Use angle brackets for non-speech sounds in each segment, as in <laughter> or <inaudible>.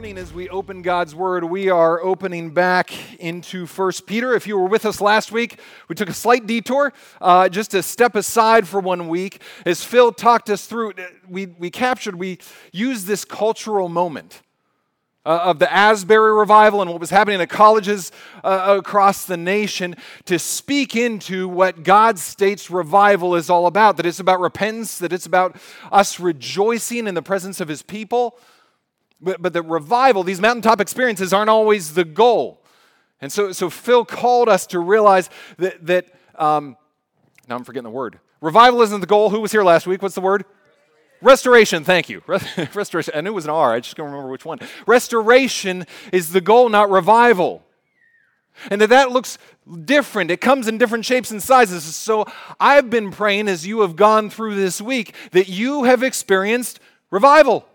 morning as we open God's Word, we are opening back into First Peter. If you were with us last week, we took a slight detour uh, just to step aside for one week. As Phil talked us through, we, we captured, we used this cultural moment. Uh, of the Asbury revival and what was happening at colleges uh, across the nation to speak into what God states revival is all about that it's about repentance, that it's about us rejoicing in the presence of His people, but, but the revival, these mountaintop experiences aren't always the goal. And so, so Phil called us to realize that, that um, now I'm forgetting the word. Revival isn't the goal. Who was here last week? What's the word? Restoration, thank you. <laughs> Restoration. I knew it was an R, I just can't remember which one. Restoration is the goal, not revival. And that that looks different. It comes in different shapes and sizes. So I've been praying as you have gone through this week that you have experienced revival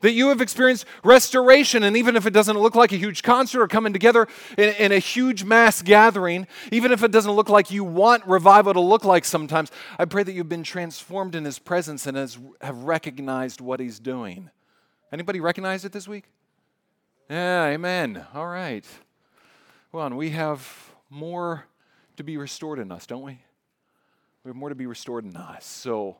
that you have experienced restoration. And even if it doesn't look like a huge concert or coming together in, in, a huge mass gathering, even if it doesn't look like you want revival to look like sometimes, I pray that you've been transformed in His presence and has, have recognized what He's doing. Anybody recognize it this week? Yeah, amen. All right. Well, and we have more to be restored in us, don't we? We have more to be restored in us. So,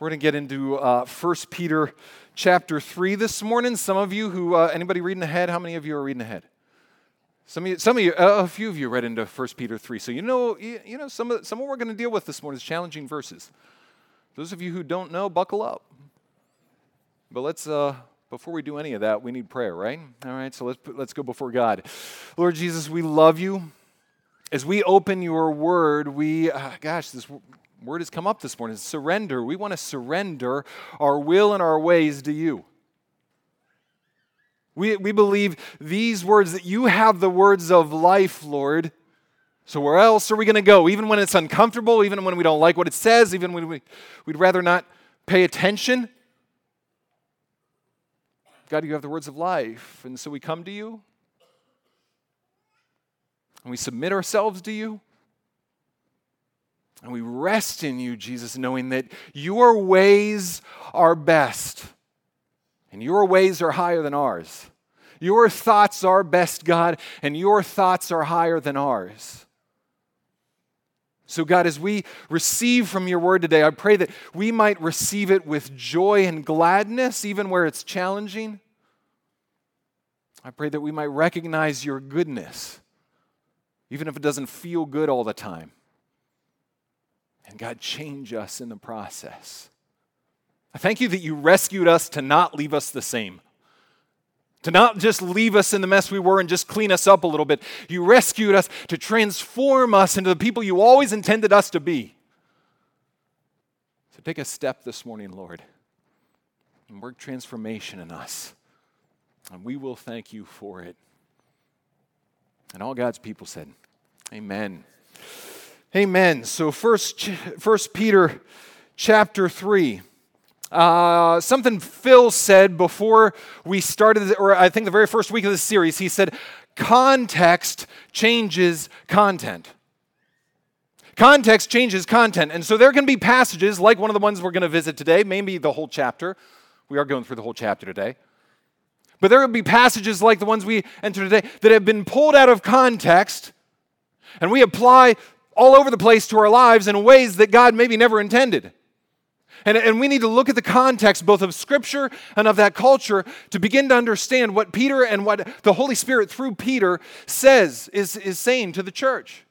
we're going to get into uh, 1 Peter chapter 3 this morning. Some of you who, uh, anybody reading ahead? How many of you are reading ahead? Some of you, some of you uh, a few of you read into 1 Peter 3. So you know, you, you know some, of, some of what we're going to deal with this morning is challenging verses. Those of you who don't know, buckle up. But let's, uh, before we do any of that, we need prayer, right? All right, so let's, let's go before God. Lord Jesus, we love you. As we open your word, we, uh, gosh, this word has come up this morning surrender. We want to surrender our will and our ways to you. We, we believe these words that you have the words of life, Lord. So, where else are we going to go? Even when it's uncomfortable, even when we don't like what it says, even when we, we'd rather not pay attention. God, you have the words of life. And so we come to you and we submit ourselves to you. And we rest in you, Jesus, knowing that your ways are best and your ways are higher than ours. Your thoughts are best, God, and your thoughts are higher than ours. So, God, as we receive from your word today, I pray that we might receive it with joy and gladness, even where it's challenging. I pray that we might recognize your goodness, even if it doesn't feel good all the time. And God, change us in the process. I thank you that you rescued us to not leave us the same. To not just leave us in the mess we were and just clean us up a little bit. You rescued us to transform us into the people you always intended us to be. So take a step this morning, Lord, and work transformation in us. And we will thank you for it. And all God's people said, Amen. Amen. So first, first Peter chapter 3. Uh, something Phil said before we started, or I think the very first week of this series, he said, context changes content. Context changes content. And so there can be passages like one of the ones we're going to visit today, maybe the whole chapter. We are going through the whole chapter today. But there will be passages like the ones we enter today that have been pulled out of context, and we apply all over the place to our lives in ways that God maybe never intended. And, and we need to look at the context both of Scripture and of that culture to begin to understand what Peter and what the Holy Spirit through Peter says, is, is saying to the church.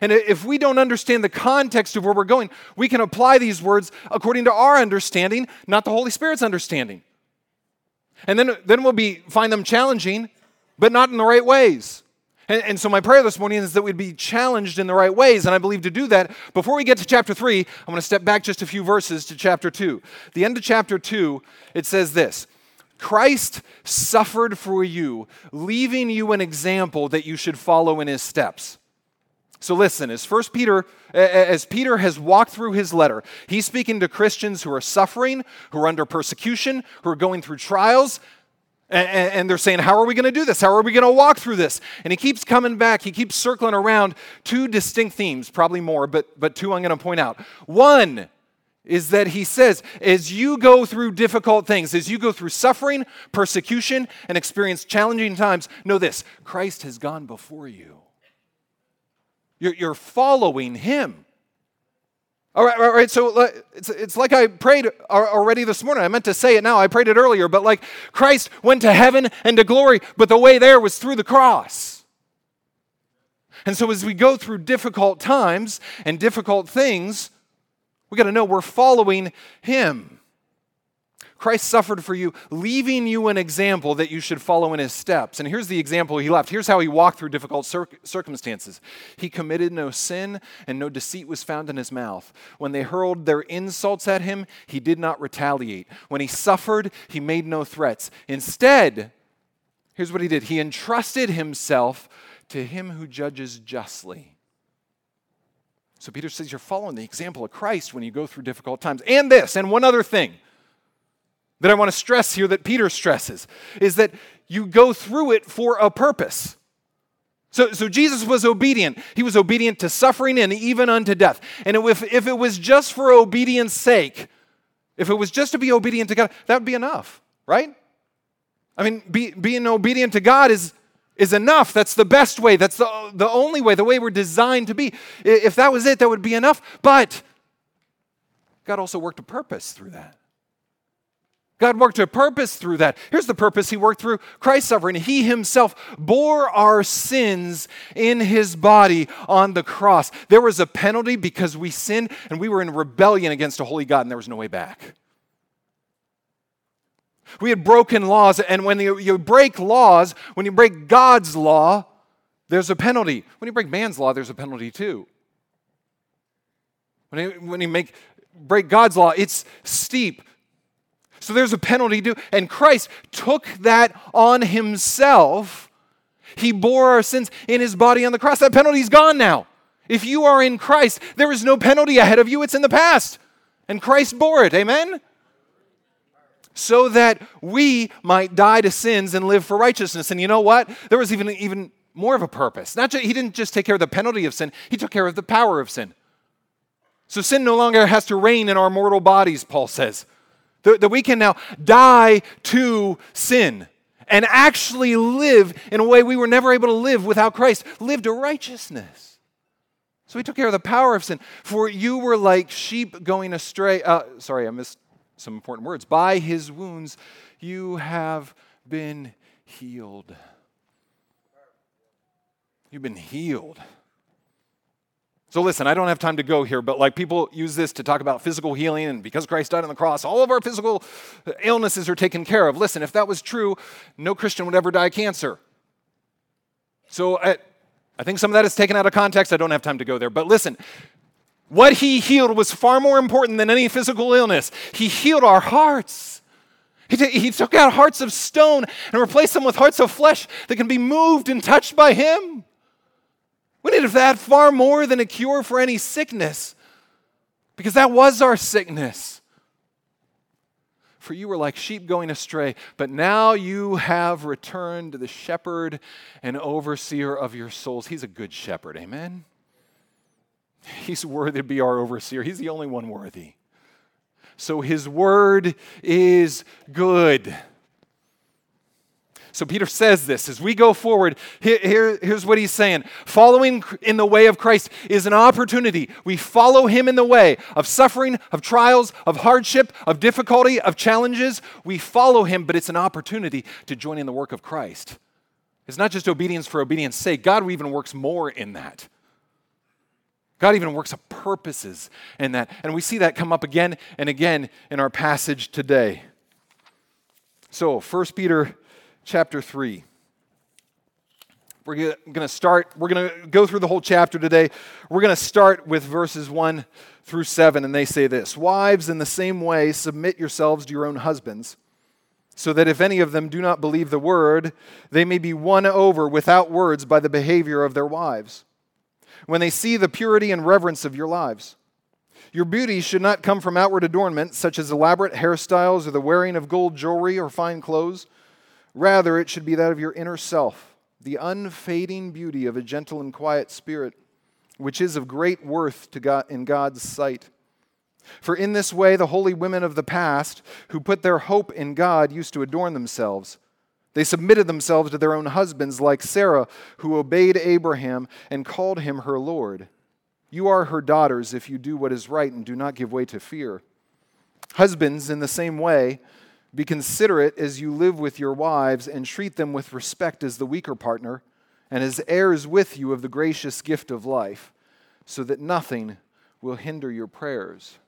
And if we don't understand the context of where we're going, we can apply these words according to our understanding, not the Holy Spirit's understanding. And then, then we'll be, find them challenging, but not in the right ways. And, and, so, my prayer this morning is that we'd be challenged in the right ways. And I believe to do that, before we get to chapter 3, I'm going to step back just a few verses to chapter 2. The end of chapter 2, it says this Christ suffered for you, leaving you an example that you should follow in his steps. So listen, as first Peter as Peter has walked through his letter, he's speaking to Christians who are suffering, who are under persecution, who are going through trials, and, they're saying, How are we going to do this? How are we going to walk through this? And he keeps coming back. He keeps circling around two distinct themes, probably more, but, but two I'm going to point out. One is that he says, as you go through difficult things, as you go through suffering, persecution, and experience challenging times, know this Christ has gone before you. You're, you're following him. All right, all right, so it's, it's like I prayed already this morning. I meant to say it now. I prayed it earlier, but like Christ went to heaven and to glory, but the way there was through the cross. And so as we go through difficult times and difficult things, we got to know we're following him. Christ suffered for you, leaving you an example that you should follow in his steps. And here's the example he left. Here's how he walked through difficult cir- circumstances. He committed no sin, and no deceit was found in his mouth. When they hurled their insults at him, he did not retaliate. When he suffered, he made no threats. Instead, here's what he did he entrusted himself to him who judges justly. So Peter says you're following the example of Christ when you go through difficult times. And this, and one other thing that I want to stress here that Peter stresses is that you go through it for a purpose. So, so Jesus was obedient. He was obedient to suffering and even unto death. And if, if it was just for obedience' sake, if it was just to be obedient to God, that would be enough, right? I mean, be, being obedient to God is, is enough. That's the best way. That's the, the only way, the way we're designed to be. If that was it, that would be enough. But God also worked a purpose through that. God worked a purpose through that. Here's the purpose He worked through Christ's suffering. He Himself bore our sins in His body on the cross. There was a penalty because we sinned and we were in rebellion against a holy God, and there was no way back. We had broken laws, and when you, you break laws, when you break God's law, there's a penalty. When you break man's law, there's a penalty too. When you, when you make, break God's law, it's steep. So there's a penalty due. And Christ took that on himself. He bore our sins in his body on the cross. That penalty's gone now. If you are in Christ, there is no penalty ahead of you, it's in the past. And Christ bore it. Amen? so that we might die to sins and live for righteousness. And you know what? There was even, even more of a purpose. Not just, he didn't just take care of the penalty of sin, he took care of the power of sin. So sin no longer has to reign in our mortal bodies, Paul says. That, we can now die to sin and actually live in a way we were never able to live without Christ, live to righteousness. So he took care of the power of sin. For you were like sheep going astray. Uh, sorry, I missed some important words. By his wounds you have been healed. You've been healed. So listen, I don't have time to go here, but like people use this to talk about physical healing, and because Christ died on the cross, all of our physical uh, illnesses are taken care of. Listen, if that was true, no Christian would ever die of cancer. So I, I think some of that is taken out of context. I don't have time to go there. But listen, what he healed was far more important than any physical illness. He healed our hearts. He, t- he took out hearts of stone and replaced them with hearts of flesh that can be moved and touched by him. We needed that far more than a cure for any sickness because that was our sickness. For you were like sheep going astray, but now you have returned to the shepherd and overseer of your souls. He's a good shepherd, amen? He's worthy to be our overseer. He's the only one worthy. So his word is good. So Peter says this as we go forward. Here, here, here's what he's saying Following in the way of Christ is an opportunity. We follow him in the way of suffering, of trials, of hardship, of difficulty, of challenges. We follow him, but it's an opportunity to join in the work of Christ. It's not just obedience for obedience sake. God even works more in that. God even works a purposes in that. And we see that come up again and again in our passage today. So, 1 Peter chapter 3. We're going to start, we're going to go through the whole chapter today. We're going to start with verses 1 through 7, and they say this Wives, in the same way, submit yourselves to your own husbands, so that if any of them do not believe the word, they may be won over without words by the behavior of their wives when they see the purity and reverence of your lives. Your beauty should not come from outward adornment, such as elaborate hairstyles or the wearing of gold jewelry or fine clothes. Rather, it should be that of your inner self, the unfading beauty of a gentle and quiet spirit, which is of great worth to God in God's sight. For in this way, the holy women of the past, who put their hope in God, used to adorn themselves. They submitted themselves to their own husbands, like Sarah, who obeyed Abraham and called him her Lord. You are her daughters if you do what is right and do not give way to fear. Husbands, in the same way, be considerate as you live with your wives and treat them with respect as the weaker partner and as heirs with you of the gracious gift of life, so that nothing will hinder your prayers.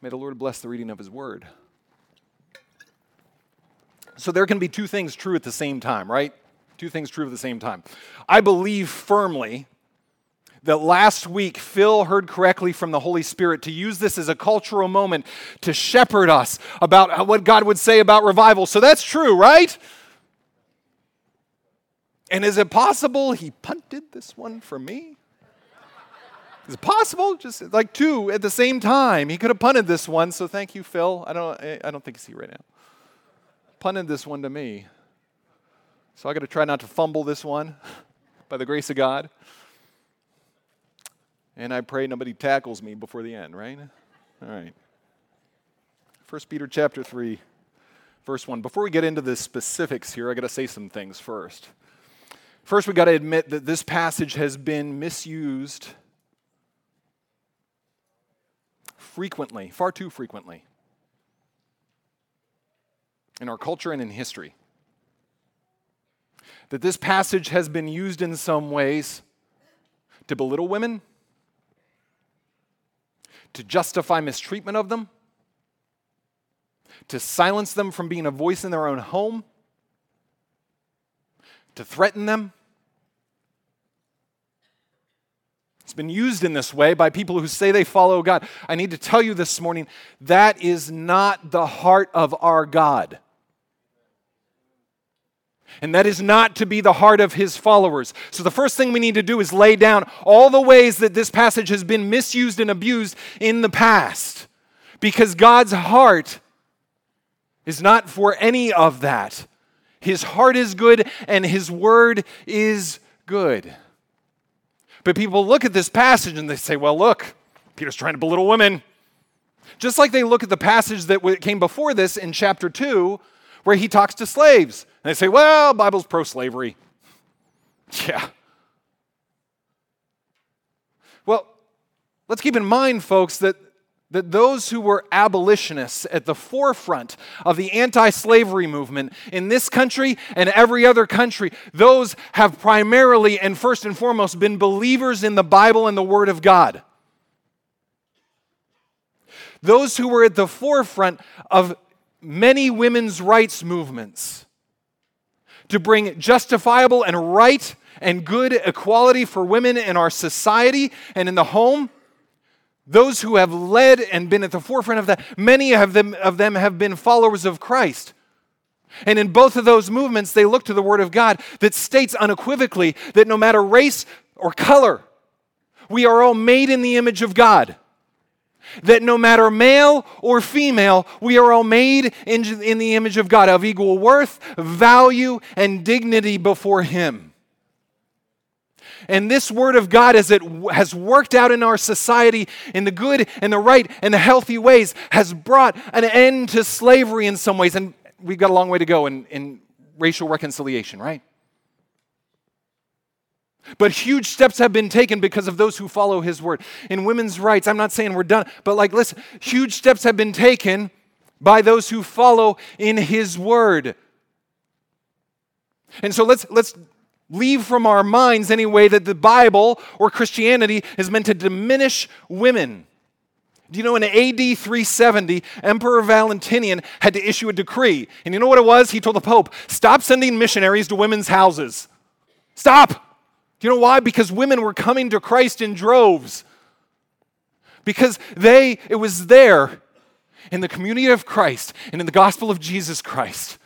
May the Lord bless the reading of his word. So there can be two things true at the same time, right? Two things true at the same time. I believe firmly that last week Phil heard correctly from the Holy Spirit to use this as a cultural moment to shepherd us about what God would say about revival. So that's true, right? And is it possible he punted this one for me? Is it possible? Just like two at the same time. He could have punted this one, so thank you, Phil. I don't, I don't think he's here right now. Punted this one to me. So I got to try not to fumble this one <laughs> by the grace of God. And I pray nobody tackles me before the end, right? All right. 1 Peter chapter 3, verse 1. Before we get into the specifics here, I got to say some things first. First, we got to admit that this passage has been misused frequently, far too frequently, in our culture and in history. That this passage has been used in some ways to belittle women, to justify mistreatment of them, to silence them from being a voice in their own home, to threaten them It's been used in this way by people who say they follow God. I need to tell you this morning that is not the heart of our God. And that is not to be the heart of his followers. So, the first thing we need to do is lay down all the ways that this passage has been misused and abused in the past. Because God's heart is not for any of that. His heart is good and his word is good. But people look at this passage and they say, well, look, Peter's trying to belittle women. Just like they look at the passage that came before this in chapter 2, where he talks to slaves. And they say, well, Bible's pro slavery. <laughs> Yeah. Well, let's keep in mind, folks, that that those who were abolitionists at the forefront of the anti slavery movement in this country and every other country, those have primarily and first and foremost been believers in the Bible and the Word of God. Those who were at the forefront of many women's rights movements to bring justifiable and right and good equality for women in our society and in the home those who have led and been at the forefront of that, many of them, of them have been followers of Christ. And in both of those movements, they look to the Word of God that states unequivocally that no matter race or color, we are all made in the image of God. That no matter male or female, we are all made in, in the image of God, of equal worth, value, and dignity before Him. And this word of God, as it has worked out in our society in the good and the right and the healthy ways, has brought an end to slavery in some ways. And we've got a long way to go in, in racial reconciliation, right? But huge steps have been taken because of those who follow his word. In women's rights, I'm not saying we're done, but like, listen, huge steps have been taken by those who follow in his word. And so let's, let's leave from our minds anyway that the Bible or Christianity is meant to diminish women. Do you know in AD 370, Emperor Valentinian had to issue a decree. And you know what it was? He told the Pope, stop sending missionaries to women's houses. Stop. Do you know why? Because women were coming to Christ in droves. Because they, it was there in the community of Christ and in the gospel of Jesus Christ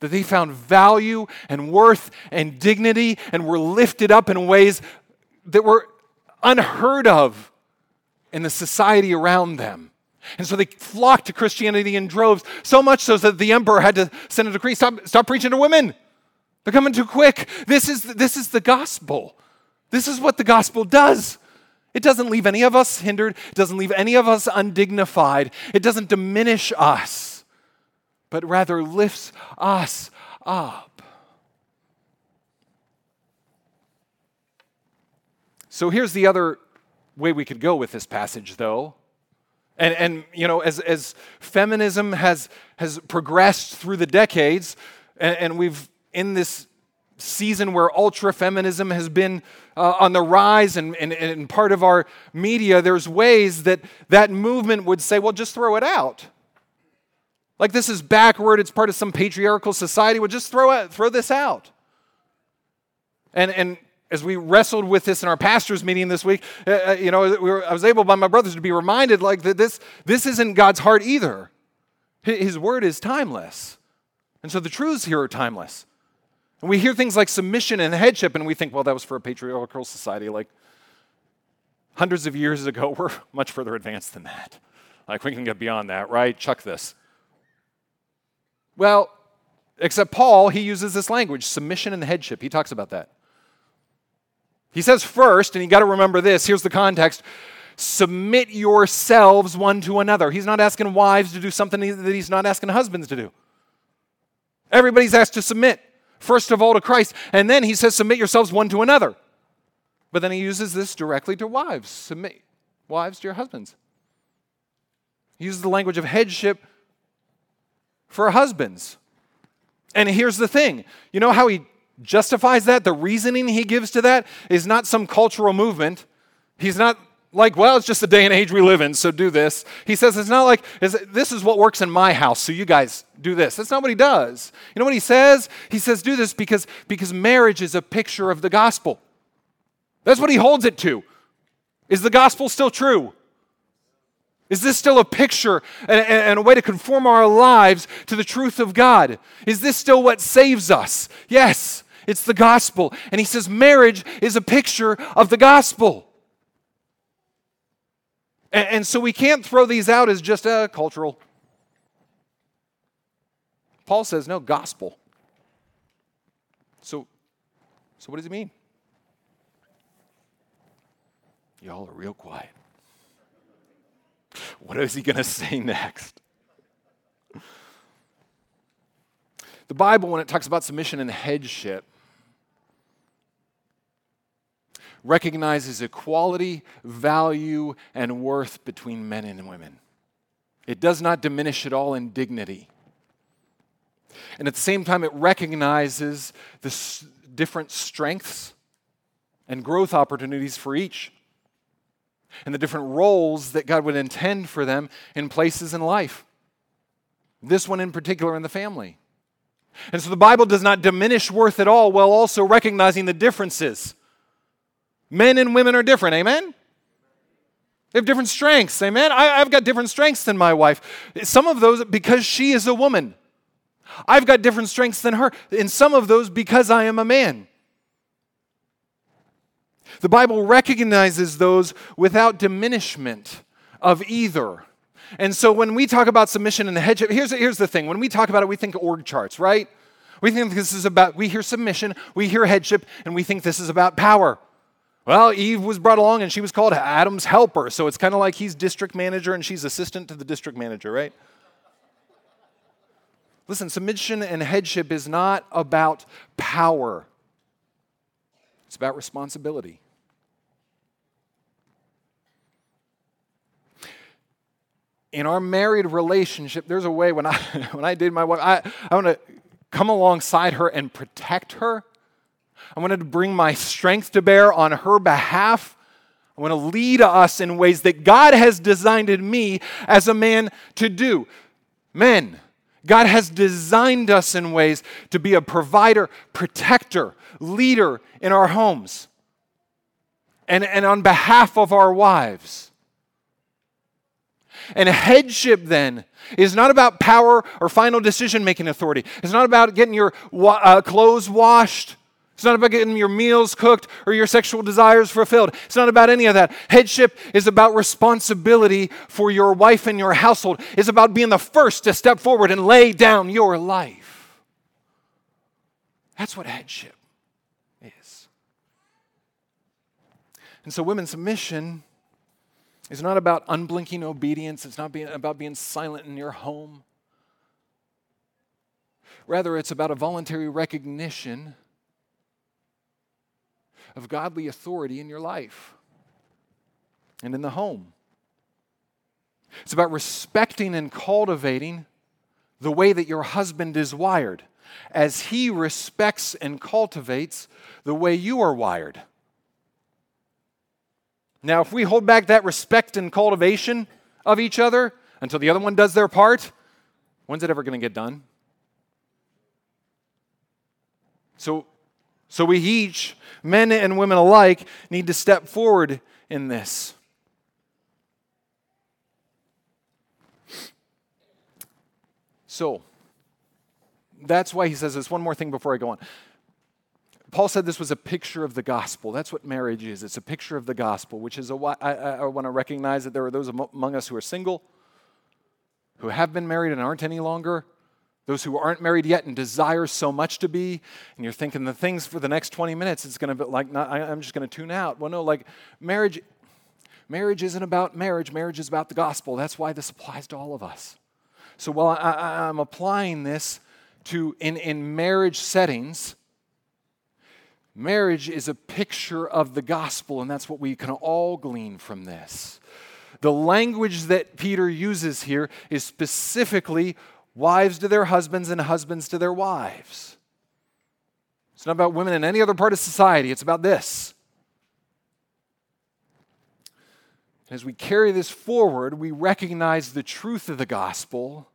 that they found value and worth and dignity and were lifted up in ways that were unheard of in the society around them. And so they flocked to Christianity in droves, so much so that the emperor had to send a decree stop, stop preaching to women. They're coming too quick. This is, this is the gospel. This is what the gospel does. It doesn't leave any of us hindered, it doesn't leave any of us undignified, it doesn't diminish us, but rather lifts us up. So here's the other way we could go with this passage, though. And, and you know, as, as feminism has, has progressed through the decades, and, and we've in this season where ultra feminism has been uh, on the rise and, and, and part of our media, there's ways that that movement would say, well, just throw it out. Like this is backward, it's part of some patriarchal society. Well, just throw, it, throw this out. And, and as we wrestled with this in our pastors' meeting this week, uh, uh you know, we were, I was able by my brothers to be reminded like that this, this isn't God's heart either. His word is timeless. And so the truths here are timeless. And we hear things like submission and headship, and we think, well, that was for a patriarchal society. Like hundreds of years ago, <laughs> we're much further advanced than that. Like we can get beyond that, right? Chuck this. Well, except Paul, he uses this language submission and headship. He talks about that. He says first, and you got to remember this here's the context submit yourselves one to another. He's not asking wives to do something that he's not asking husbands to do. Everybody's asked to submit first of all to Christ. And then he says, Submit yourselves one to another. But then he uses this directly to wives submit wives to your husbands. He uses the language of headship for husbands. And here's the thing you know how he justifies that? The reasoning he gives to that is not some cultural movement. He's not like, well, it's just the day and age we live in, so do this. He says it's not like, this is what works in my house, so you guys do this. That's not what he does. You know what he says? He says, do this because, because marriage is a picture of the gospel. That's what he holds it to. Is the gospel still true? Is this still a picture and, and, a way to conform our lives to the truth of God? Is this still what saves us? Yes, it's the gospel. And he says marriage is a picture of the gospel. And, and so we can't throw these out as just a cultural. Paul says, no, gospel. So, so what does he mean? Y'all are real quiet. What is he going to say next? The Bible, when it talks about submission and headship, recognizes equality, value, and worth between men and women. It does not diminish at all in dignity. And at the same time, it recognizes the s- different strengths and growth opportunities for each, and the different roles that God would intend for them in places in life. This one in particular in the family. And so the Bible does not diminish worth at all while also recognizing the differences Men and women are different, amen? They have different strengths, amen? I, have got different strengths than my wife. Some of those because she is a woman. I've got different strengths than her. In some of those because I am a man. The Bible recognizes those without diminishment of either. And so when we talk about submission and the headship, here's, here's the thing. When we talk about it, we think org charts, right? We think this is about, we hear submission, we hear headship, and we think this is about power. Well, Eve was brought along and she was called Adam's helper. So it's kind of like he's district manager and she's assistant to the district manager, right? Listen, submission and headship is not about power, it's about responsibility. In our married relationship, there's a way when I <laughs> when I did my wife, I, I want to come alongside her and protect her I wanted to bring my strength to bear on her behalf. I want to lead us in ways that God has designed me as a man to do. Men, God has designed us in ways to be a provider, protector, leader in our homes and, and on behalf of our wives. And headship then is not about power or final decision making authority. It's not about getting your uh, clothes washed it's not about getting your meals cooked or your sexual desires fulfilled. It's not about any of that. Headship is about responsibility for your wife and your household. It's about being the first to step forward and lay down your life. That's what headship is. And so, women's submission is not about unblinking obedience, it's not being, about being silent in your home. Rather, it's about a voluntary recognition of godly authority in your life and in the home. It's about respecting and cultivating the way that your husband is wired as he respects and cultivates the way you are wired. Now, if we hold back that respect and cultivation of each other until the other one does their part, when's it ever going to get done? So, so we each, men and women alike, need to step forward in this. So, that's why he says this. One more thing before I go on. Paul said this was a picture of the gospel. That's what marriage is. It's a picture of the gospel, which is why I want to recognize that there are those among us who are single, who have been married and aren't any longer, those who aren't married yet and desire so much to be, and you're thinking the things for the next 20 minutes, it's going to be like, not, I, I'm just going to tune out. Well, no, like marriage, marriage isn't about marriage. Marriage is about the gospel. That's why this applies to all of us. So while I, I'm applying this to in, in marriage settings, Marriage is a picture of the gospel, and that's what we can all glean from this. The language that Peter uses here is specifically wives to their husbands and husbands to their wives. It's not about women in any other part of society, it's about this. As we carry this forward, we recognize the truth of the gospel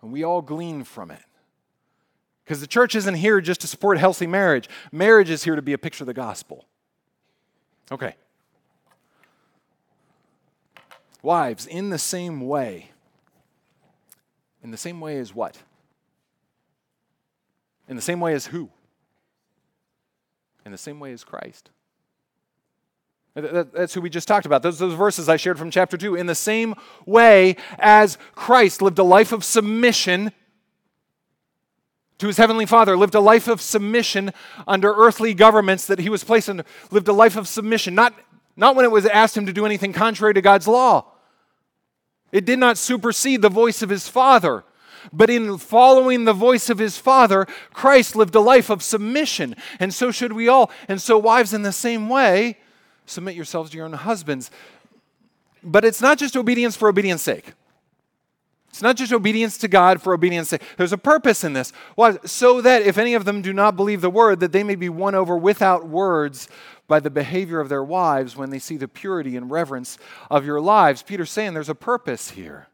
and we all glean from it. Because the church isn't here just to support healthy marriage, marriage is here to be a picture of the gospel. Okay. Wives, in the same way, in the same way as what? In the same way as who? In the same way as Christ. That's who we just talked about. Those, those verses I shared from chapter 2. In the same way as Christ lived a life of submission to his heavenly father, lived a life of submission under earthly governments that he was placed under, lived a life of submission, not, not when it was asked him to do anything contrary to God's law. It did not supersede the voice of his father. But in following the voice of his father, Christ lived a life of submission. And so should we all. And so, wives, in the same way, submit yourselves to your own husbands. But it's not just obedience for obedience sake. It's not just obedience to God for obedience sake. There's a purpose in this. Why? So that if any of them do not believe the word, that they may be won over without words by the behavior of their wives when they see the purity and reverence of your lives. Peter's saying there's a purpose here.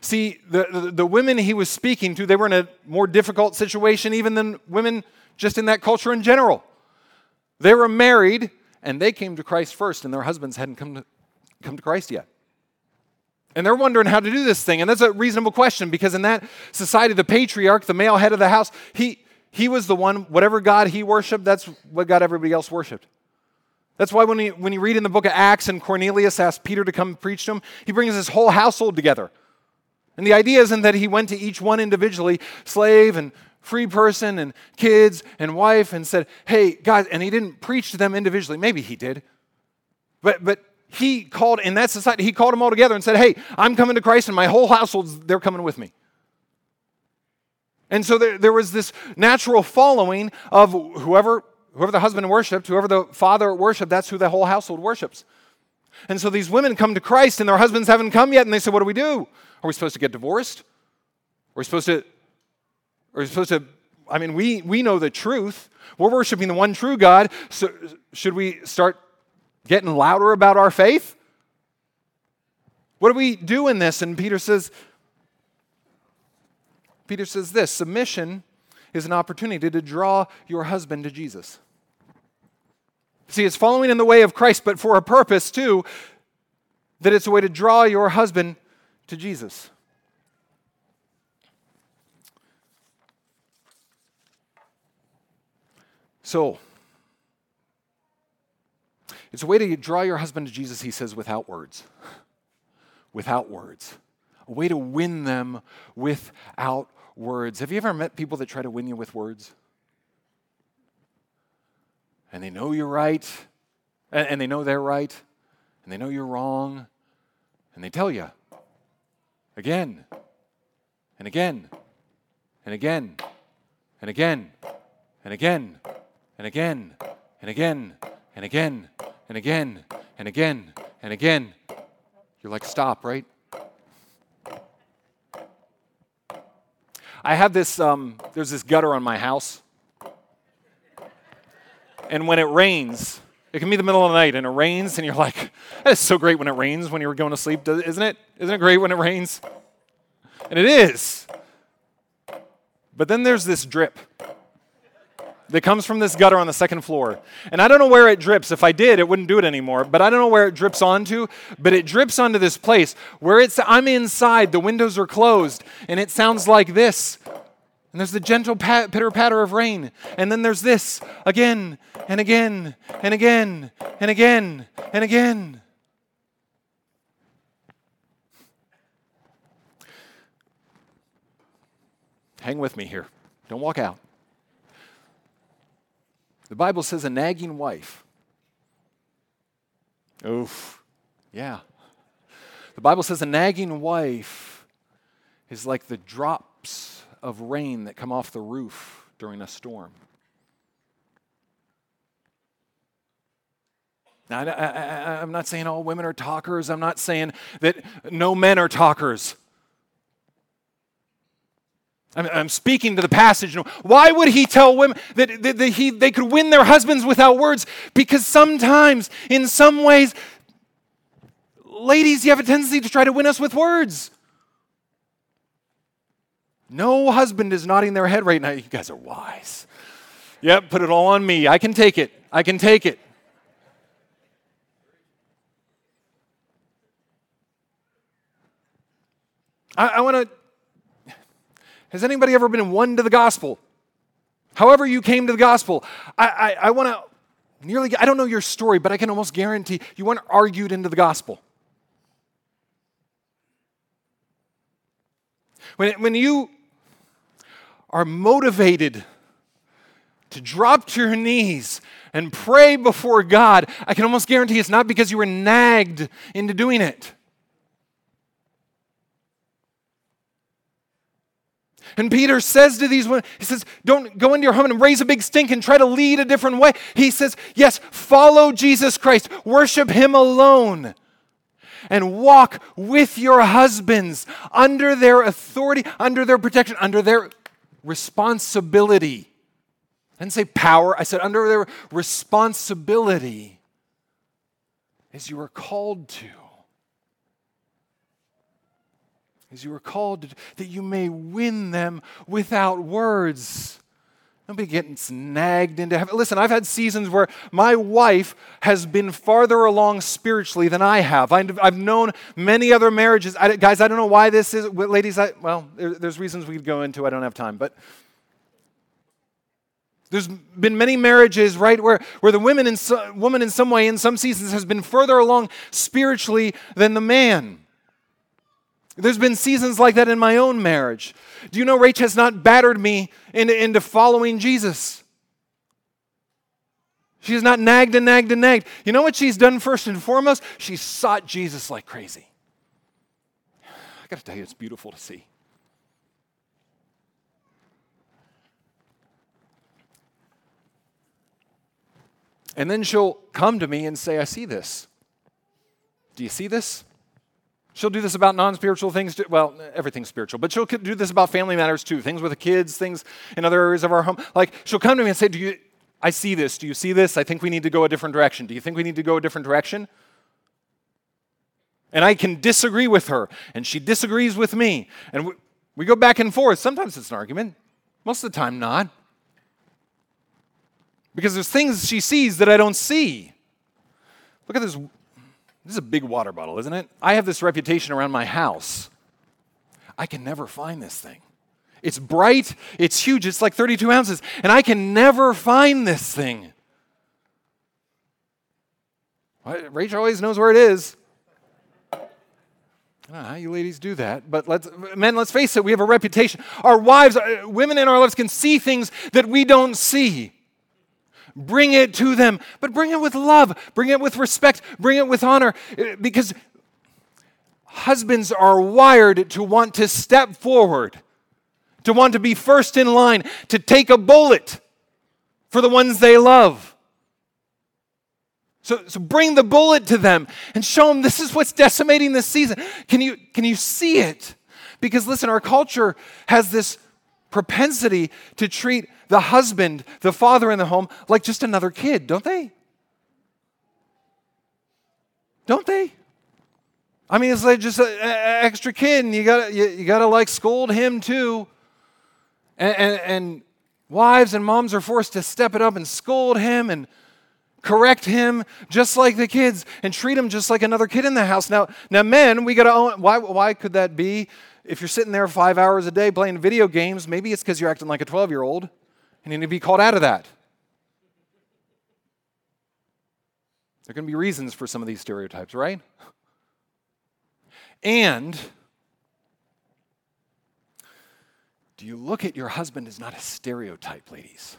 See, the, the, the, women he was speaking to, they were in a more difficult situation even than women just in that culture in general. They were married and they came to Christ first, and their husbands hadn't come to, come to Christ yet. And they're wondering how to do this thing. And that's a reasonable question because in that society, the patriarch, the male head of the house, he, he was the one, whatever God he worshiped, that's what God everybody else worshiped. That's why when, he, when you read in the book of Acts and Cornelius asked Peter to come preach to him, he brings his whole household together. And the idea isn't that he went to each one individually, slave and free person and kids and wife, and said, hey, guys, and he didn't preach to them individually. Maybe he did. But, but he called in that society, he called them all together and said, Hey, I'm coming to Christ, and my whole household's they're coming with me. And so there, there was this natural following of whoever, whoever the husband worshiped, whoever the father worshiped, that's who the whole household worships. And so these women come to Christ and their husbands haven't come yet, and they say, What do we do? Are we supposed to get divorced? Are we supposed to, are we supposed to, I mean, we, we know the truth. We're worshiping the one true God. So should we start getting louder about our faith? What do we do in this? And Peter says, Peter says this submission is an opportunity to draw your husband to Jesus. See, it's following in the way of Christ, but for a purpose too, that it's a way to draw your husband to Jesus. So, it's a way to draw your husband to Jesus, he says, without words. without words. A way to win them without words. Have you ever met people that try to win you with words? And they know you're right, And, and they know they're right, and they know you're wrong, and they tell you again and again and again and again and again and again and again and again and again and again and again. You're like, stop, right? I have this, um, there's this gutter on my house. And when it rains, it can be the middle of the night and it rains, and you're like, that is so great when it rains when you're going to sleep, isn't it? Isn't it great when it rains? And it is. But then there's this drip that comes from this gutter on the second floor. And I don't know where it drips. If I did, it wouldn't do it anymore. But I don't know where it drips onto, but it drips onto this place where it's I'm inside, the windows are closed, and it sounds like this. And there's the gentle pat, pitter patter of rain. And then there's this again and again and again and again and again. Hang with me here. Don't walk out. The Bible says a nagging wife. Oof, yeah. The Bible says a nagging wife is like the drops of rain that come off the roof during a storm. Now, I, am not saying all women are talkers. I'm not saying that no men are talkers. I'm, speaking to the passage. Why would he tell women that, that, that he, they could win their husbands without words? Because sometimes, in some ways, ladies, you have a tendency to try to win us with words. No husband is nodding their head right now. You guys are wise. Yep, put it all on me. I can take it. I can take it. I, I want to has anybody ever been won to the gospel? However, you came to the gospel. I, I, I want to nearly, I don't know your story, but I can almost guarantee you weren't argued into the gospel. When, when you are motivated to drop to your knees and pray before God, I can almost guarantee it's not because you were nagged into doing it. And Peter says to these women, he says, Don't go into your home and raise a big stink and try to lead a different way. He says, Yes, follow Jesus Christ, worship him alone, and walk with your husbands under their authority, under their protection, under their responsibility. I didn't say power, I said under their responsibility as you are called to as you are called, that you may win them without words. Nobody getting snagged into heaven. Listen, I've had seasons where my wife has been farther along spiritually than I have. I've known many other marriages. I, guys, I don't know why this is. Ladies, I, well, there, there's reasons we could go into. I don't have time, but there's been many marriages, right, where, where the women in so, woman in some way, in some seasons, has been further along spiritually than the man. There's been seasons like that in my own marriage. Do you know Rach has not battered me into, into following Jesus? She has not nagged and nagged and nagged. You know what she's done first and foremost? She's sought Jesus like crazy. I got to tell you, it's beautiful to see. And then she'll come to me and say, I see this. Do you see this? She'll do this about non spiritual things, well, everything's spiritual, but she'll do this about family matters too, things with the kids, things in other areas of our home. Like, she'll come to me and say, Do you, I see this. Do you see this? I think we need to go a different direction. Do you think we need to go a different direction? And I can disagree with her, and she disagrees with me. And we, we go back and forth. Sometimes it's an argument, most of the time, not. Because there's things she sees that I don't see. Look at this this is a big water bottle, isn't it? I have this reputation around my house. I can never find this thing. It's bright, it's huge, it's like 32 ounces, and I can never find this thing. Rachel always knows where it is. I don't know how you ladies do that, but let's, men, let's face it, we have a reputation. Our wives, uh, women in our lives can see things that we don't see. Bring it to them, but bring it with love, bring it with respect, bring it with honor, eh, because husbands are wired to want to step forward, to want to be first in line, to take a bullet for the ones they love. So, so bring the bullet to them and show them this is what's decimating this season. Can you, can you see it? Because listen, our culture has this propensity to treat the husband, the father in the home, like just another kid, don't they? Don't they? I mean, it's like just an extra kid, and you gotta you, you, gotta like scold him too. And, and, and wives and moms are forced to step it up and scold him and correct him just like the kids and treat him just like another kid in the house. Now, now men, we gotta own. Why why could that be? If you're sitting there five hours a day playing video games, maybe it's because you're acting like a 12 year old and you need to be called out of that. There can be reasons for some of these stereotypes, right? And do you look at your husband as not a stereotype, ladies,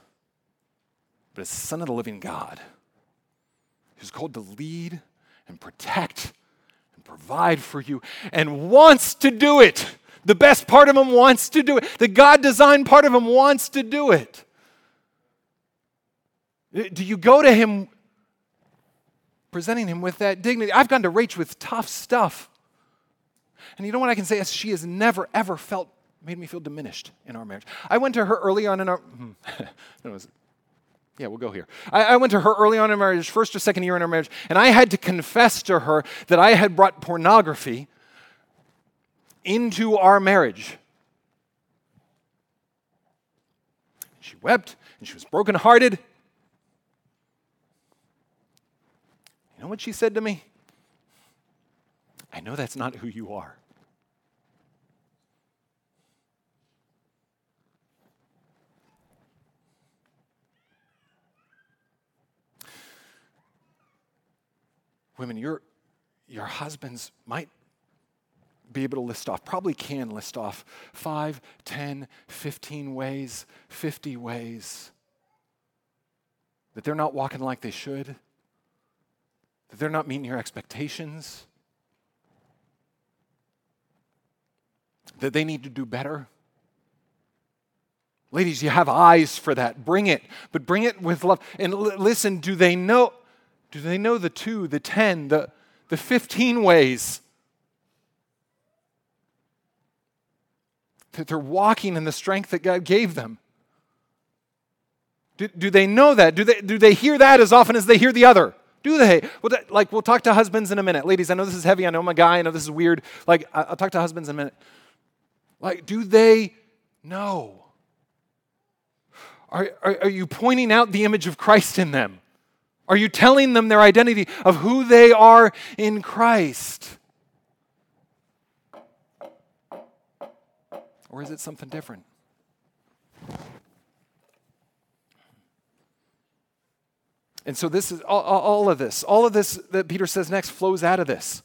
but as son of the living God who's called to lead and protect provide for you and wants to do it? The best part of him wants to do it. The God designed part of him wants to do it. Do you go to him presenting him with that dignity? I've gone to Rach with tough stuff. And you know what I can say she has never, ever felt, made me feel diminished in our marriage. I went to her early on in our, <laughs> hmm, <laughs> was, yeah, we'll go here. I, I, went to her early on in marriage, first or second year in our marriage, and I had to confess to her that I had brought pornography into our marriage. She wept and she was brokenhearted. You know what she said to me? I know that's not who you are. Women, your, your husbands might be able to list off, probably can list off 5, 10, 15 ways, 50 ways that they're not walking like they should, that they're not meeting your expectations, that they need to do better. Ladies, you have eyes for that. Bring it, but bring it with love. And l- listen, do they know? Do they know the two, the 10, the, the 15 ways that they're walking in the strength that God gave them? Do, do they know that? Do they, do they hear that as often as they hear the other? Do they? Well, that, like, we'll talk to husbands in a minute. Ladies, I know this is heavy. I know I'm a guy. I know this is weird. Like, I'll talk to husbands in a minute. Like, do they know? Are, are, are you pointing out the image of Christ in them? Are you telling them their identity of who they are in Christ? Or is it something different? And so, this is all, all, of this, all of this that Peter says next flows out of this.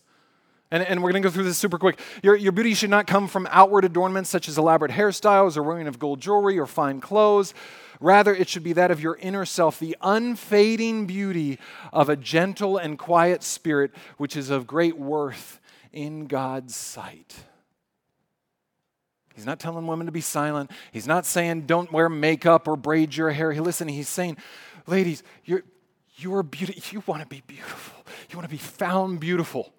And, and we're going to go through this super quick. Your, your beauty should not come from outward adornments such as elaborate hairstyles or wearing of gold jewelry or fine clothes Rather, it should be that of your inner self, the unfading beauty of a gentle and quiet spirit, which is of great worth in God's sight. He's not telling women to be silent. He's not saying don't wear makeup or braid your hair. He, listen, he's saying, ladies, you're, you are beautiful. You want to be beautiful. You want to be found beautiful.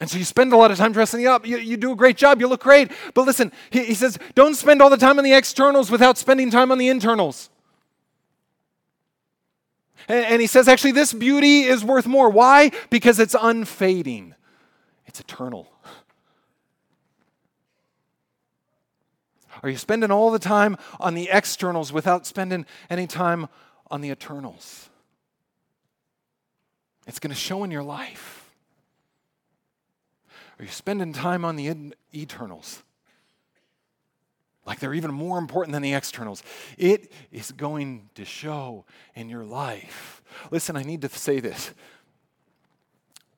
And so you spend a lot of time dressing up. You, you do a great job. You look great. But listen, he, he says, don't spend all the time on the externals without spending time on the internals. And, and he says, actually, this beauty is worth more. Why? Because it's unfading, it's eternal. Are you spending all the time on the externals without spending any time on the eternals? It's going to show in your life. Are you spending time on the eternals? Like they're even more important than the externals. It is going to show in your life. Listen, I need to say this.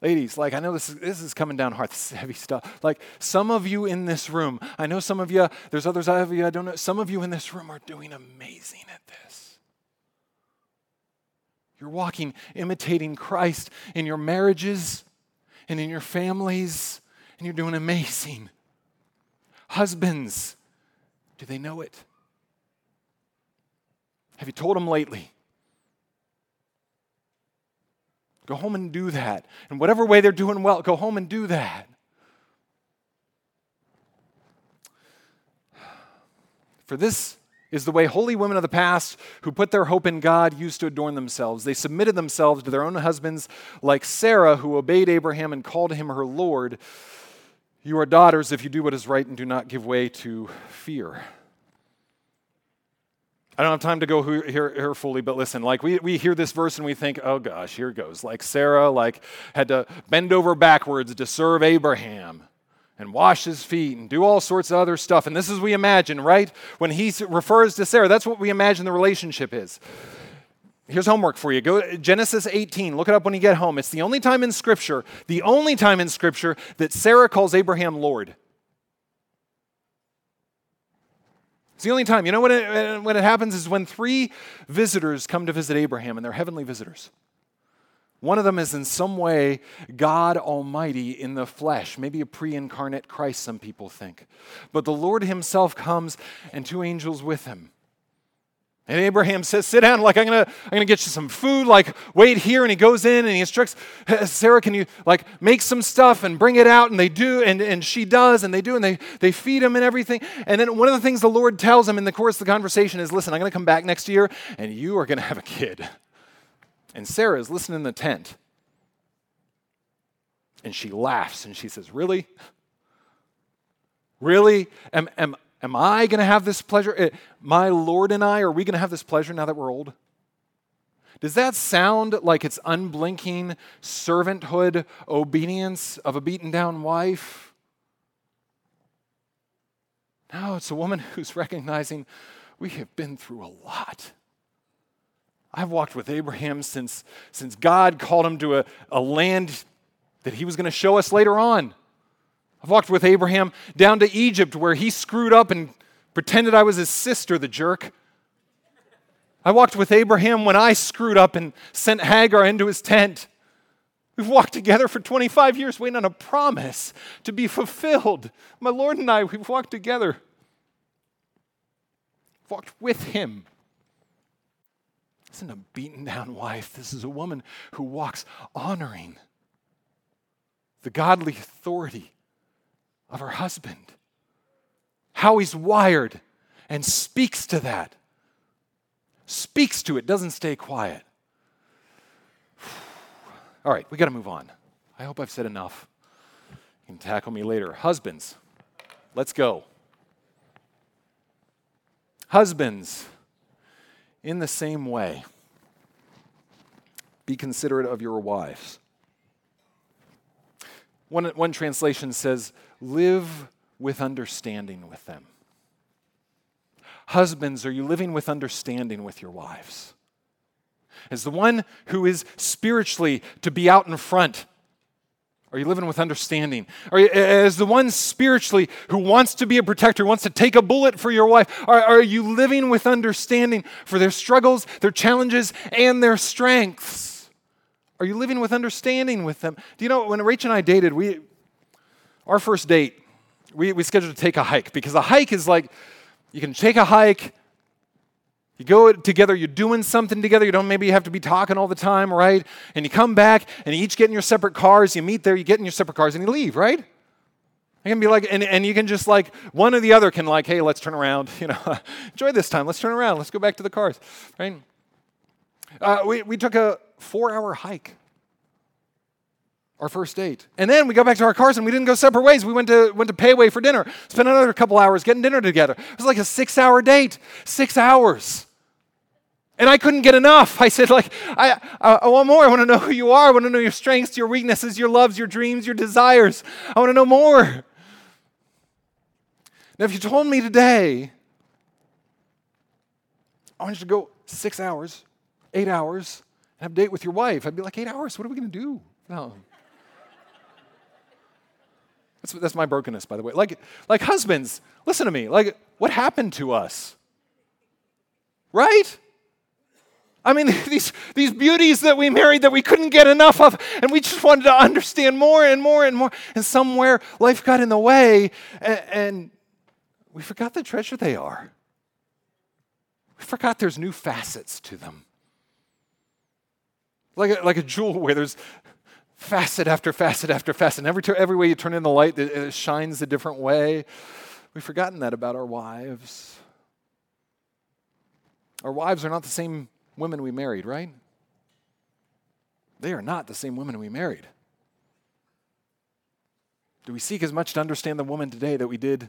Ladies, like I know this is, this is coming down hard. This is heavy stuff. Like some of you in this room, I know some of you, there's others of you I don't know. Some of you in this room are doing amazing at this. You're walking imitating Christ in your marriages and in your families, and you're doing amazing. Husbands, do they know it? Have you told them lately? Go home and do that. In whatever way they're doing well, go home and do that. For this is the way holy women of the past who put their hope in God used to adorn themselves. They submitted themselves to their own husbands, like Sarah, who obeyed Abraham and called him her Lord. You are daughters if you do what is right and do not give way to fear. I don't have time to go here, here, fully, but listen, like we, we hear this verse and we think, oh gosh, here goes. Like Sarah like had to bend over backwards to serve Abraham and wash his feet and do all sorts of other stuff. And this is we imagine, right? When he refers to Sarah, that's what we imagine the relationship is. Here's homework for you. Go Genesis 18. Look it up when you get home. It's the only time in Scripture, the only time in Scripture that Sarah calls Abraham Lord. It's the only time. You know when it, when it happens is when three visitors come to visit Abraham, and they're heavenly visitors. One of them is in some way God Almighty in the flesh, maybe a pre incarnate Christ, some people think. But the Lord Himself comes and two angels with Him. And Abraham says, Sit down, like I'm gonna, I'm gonna get you some food, like wait here. And he goes in and he instructs Sarah, can you like make some stuff and bring it out? And they do, and, and she does, and they do, and they, they feed him and everything. And then one of the things the Lord tells him in the course of the conversation is, Listen, I'm gonna come back next year, and you are gonna have a kid. And Sarah is listening in the tent. And she laughs and she says, Really? Really? Am, am, am I going to have this pleasure? Eh, my Lord and I, are we going to have this pleasure now that we're old? Does that sound like it's unblinking servanthood obedience of a beaten down wife? No, it's a woman <laughs> who's recognizing we have been through a lot. I've walked with Abraham since, since God called him to a, a land that he was going to show us later on. I've walked with Abraham down to Egypt where he screwed up and pretended I was his sister, the jerk. I walked with Abraham when I screwed up and sent Hagar into his tent. We've walked together for 25 years waiting on a promise to be fulfilled. My Lord and I, we've walked together, walked with him This isn't a beaten down wife. This is a woman who walks honoring the godly authority of her husband, how he's wired, and speaks to that. Speaks to it, doesn't stay quiet. All right, we got to move on. I hope I've said enough. You can tackle me later. Husbands, let's go. Husbands, in the same way, be considerate of your wives. One, one translation says, live with understanding with them. Husbands, are you living with understanding with your wives? As the one who is spiritually to be out in front, are you living with understanding? Are you, as the one spiritually who wants to be a protector, wants to take a bullet for your wife, are, are you living with understanding for their struggles, their challenges, and their strengths? Are you living with understanding with them? Do you know when Rachel and I dated, we our first date, we, we scheduled to take a hike because a hike is like you can take a hike, you go together, you're doing something together. You don't maybe have to be talking all the time, right? And you come back and you each get in your separate cars. You meet there, you get in your separate cars, and you leave, right? You can be like, and, and you can just like, one or the other can like, hey, let's turn around. <laughs> You know, enjoy this time. Let's turn around. Let's go back to the cars, right? Uh, we, we took a four hour hike our first date. And then we got back to our cars and we didn't go separate ways. We went to went to Pei Wei for dinner. Spent another couple hours getting dinner together. It was like a six hour date. Six hours. And I couldn't get enough. <laughs> I said, like, I, I want more. I want to know who you are. I want to know your strengths, your weaknesses, your loves, your dreams, your desires. I want to know more. Now, if you told me today, I want you to go six hours, eight hours, and have a date with your wife, I'd be like, eight hours? What are we going to do? No. That's, that's my brokenness, by the way. Like, like husbands, listen to me. Like, what happened to us? Right? I mean, <laughs> these, these beauties that we married that we couldn't get enough of, and we just wanted to understand more and more and more. And somewhere life got in the way, and, and we forgot the treasure they are. We forgot there's new facets to them. Like a, like a jewel where there's facet after facet after facet. And every, every way you turn in the light, it, it shines a different way. We've forgotten that about our wives. Our wives are not the same women we married, right? They are not the same women we married. Do we seek as much to understand the woman today that we did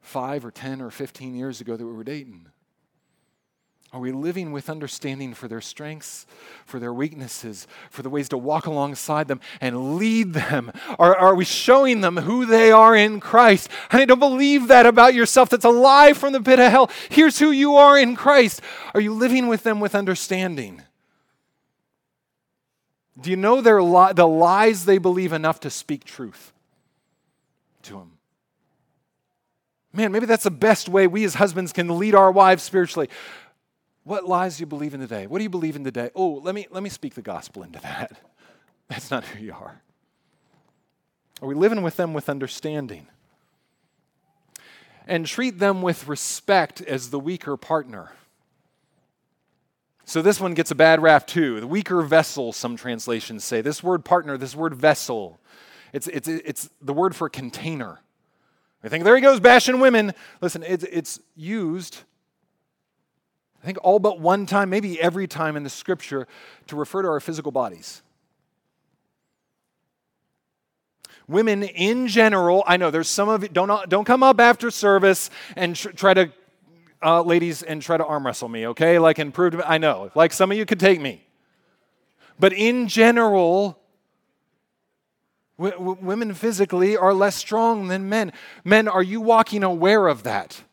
five or 10 or 15 years ago that we were dating? Are we living with understanding for their strengths, for their weaknesses, for the ways to walk alongside them and lead them? Are, are we showing them who they are in Christ? And I don't believe that about yourself. That's a lie from the pit of hell. Here's who you are in Christ. Are you living with them with understanding? Do you know their li- the lies they believe enough to speak truth to them? Man, maybe that's the best way we as husbands can lead our wives spiritually. What lies do you believe in today? What do you believe in today? Oh, let me, let me speak the gospel into that. <laughs> That's not who you are. Are we living with them with understanding? And treat them with respect as the weaker partner. So this one gets a bad rap too. The weaker vessel, some translations say. This word partner, this word vessel, it's, it's, it's the word for container. I think there he goes bashing women. Listen, it's, it's used I think all but one time, maybe every time in the scripture, to refer to our physical bodies. Women in general, I know there's some of you, don't, don't come up after service and tr- try to, uh, ladies, and try to arm wrestle me, okay? Like, and prove to I know, like some of you could take me. But in general, w- w- women physically are less strong than men. Men, are you walking aware of that?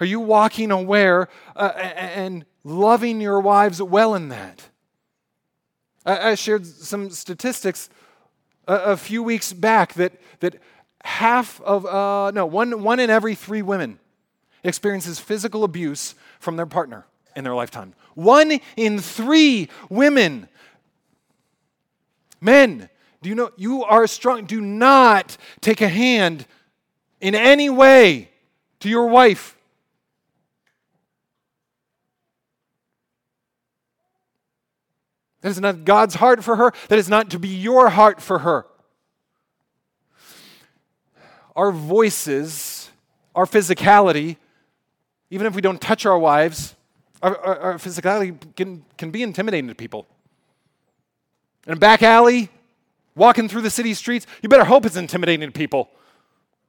Are you walking aware uh, and loving your wives well in that? I, shared some statistics a, a, few weeks back that, that half of, uh, no, one, one in every three women experiences physical abuse from their partner in their lifetime. One in three women. Men, do you know you are strong? Do not take a hand in any way to your wife That is not God's heart for her. That is not to be your heart for her. Our voices, our physicality, even if we don't touch our wives, our, our, our physicality can, can be intimidating to people. In a back alley, walking through the city streets, you better hope it's intimidating to people.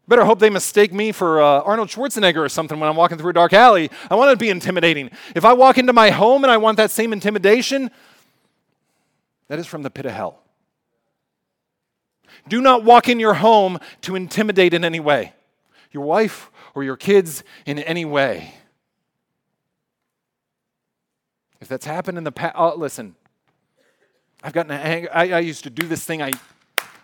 Better hope they mistake me for uh, Arnold Schwarzenegger or something when I'm walking through a dark alley. I want to be intimidating. If I walk into my home and I want that same intimidation, that is from the pit of hell. Do not walk in your home to intimidate in any way, your wife or your kids in any way. If that's happened in the past, oh, uh, listen, I've gotten angry. I, I used to do this thing. I,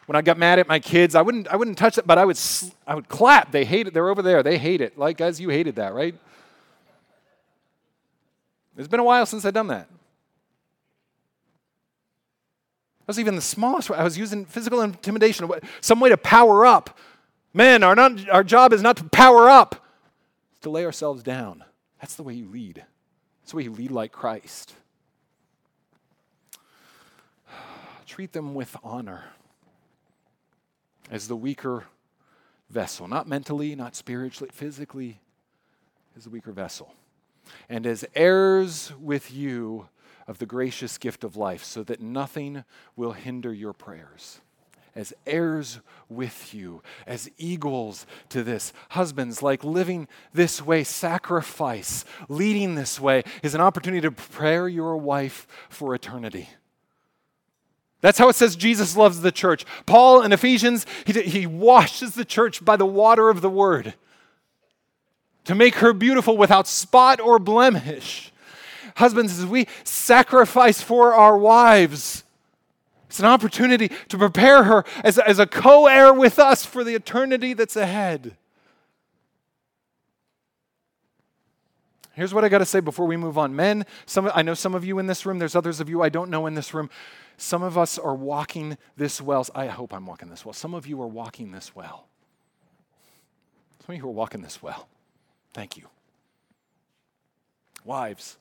when I got mad at my kids, I wouldn't, I wouldn't touch it, but I would, I would clap. They hate it. They're over there. They hate it. Like, guys, you hated that, right? It's been a while since I've done that. That was even the smallest way. I was using physical intimidation, some way to power up. Men, our, not, our job is not to power up, it's to lay ourselves down. That's the way you lead. That's the way you lead like Christ. <sighs> Treat them with honor as the weaker vessel, not mentally, not spiritually, physically, as the weaker vessel. And as heirs with you of the gracious gift of life, so that nothing will hinder your prayers. As heirs with you, as equals to this. Husbands, like living this way, sacrifice, leading this way, is an opportunity to prepare your wife for eternity. That's how it says Jesus loves the church. Paul in Ephesians, he, he washes the church by the water of the word to make her beautiful without spot or blemish. Husbands, as we sacrifice for our wives, it's an opportunity to prepare her as, as a co heir with us for the eternity that's ahead. Here's what I got to say before we move on. Men, some, I know some of you in this room, there's others of you I don't know in this room. Some of us are walking this well. I hope I'm walking this well. Some of you are walking this well. Some of you are walking this well. Thank you. Wives,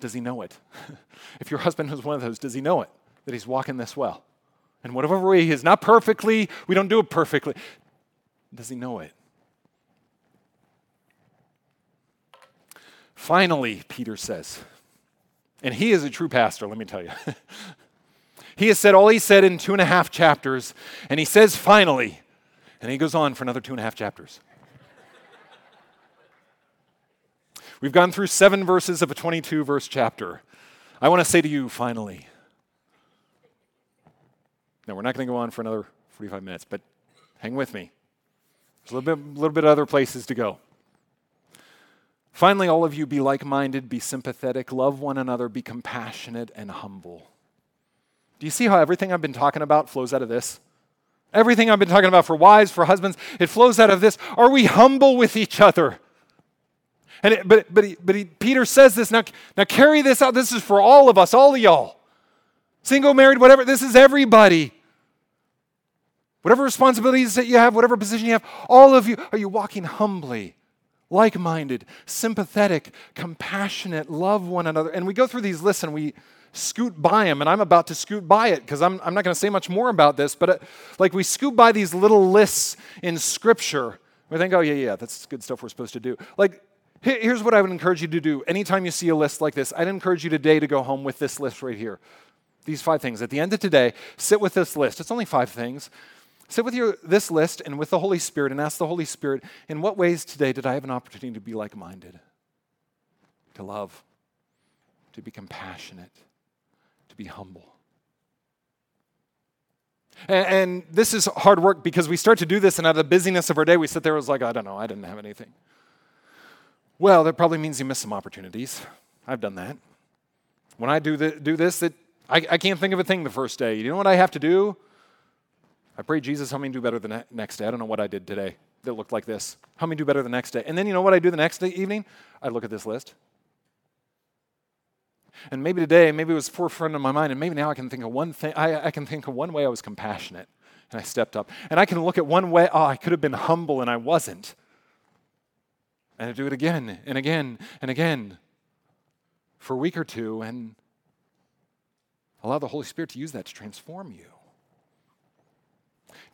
does he know it? <laughs> if your husband is one of those, does he know it? That he's walking this well? And whatever way he is, not perfectly, we don't do it perfectly. Does he know it? Finally, Peter says, and he is a true pastor, let me tell you. <laughs> he has said all he said in two and a half chapters, and he says finally, and he goes on for another two and a half chapters. We've gone through seven verses of a 22 verse chapter. I want to say to you, finally. Now, we're not going to go on for another 45 minutes, but hang with me. There's a little bit, little bit of other places to go. Finally, all of you be like minded, be sympathetic, love one another, be compassionate and humble. Do you see how everything I've been talking about flows out of this? Everything I've been talking about for wives, for husbands, it flows out of this. Are we humble with each other? And it, but but, he, but he, Peter says this now, now carry this out. This is for all of us, all of y'all. Single, married, whatever. This is everybody. Whatever responsibilities that you have, whatever position you have, all of you, are you walking humbly, like minded, sympathetic, compassionate, love one another? And we go through these lists and we scoot by them, and I'm about to scoot by it because I'm, I'm not going to say much more about this, but it, uh, like we scoot by these little lists in Scripture. We think, oh, yeah, yeah, that's good stuff we're supposed to do. Like, Here's what I would encourage you to do. Anytime you see a list like this, I'd encourage you today to go home with this list right here. These five things. At the end of today, sit with this list. It's only five things. Sit with your, this list and with the Holy Spirit and ask the Holy Spirit, in what ways today did I have an opportunity to be like minded? To love, to be compassionate, to be humble. And, and, this is hard work because we start to do this, and out of the busyness of our day, we sit there and was like, I don't know, I didn't have anything. Well, that probably means you miss some opportunities. I've done that. When I do, the, do this, it, I, I can't think of a thing the first day. You know what I have to do? I pray, Jesus, help me do better the next day. I don't know what I did today that looked like this. Help me do better the next day. And then you know what I do the next day, evening? I look at this list. And maybe today, maybe it was forefront of my mind, and maybe now I can think of one thing. I, I can think of one way I was compassionate and I stepped up. And I can look at one way, oh, I could have been humble and I wasn't and I do it again and again and again for a week or two and allow the Holy Spirit to use that to transform you.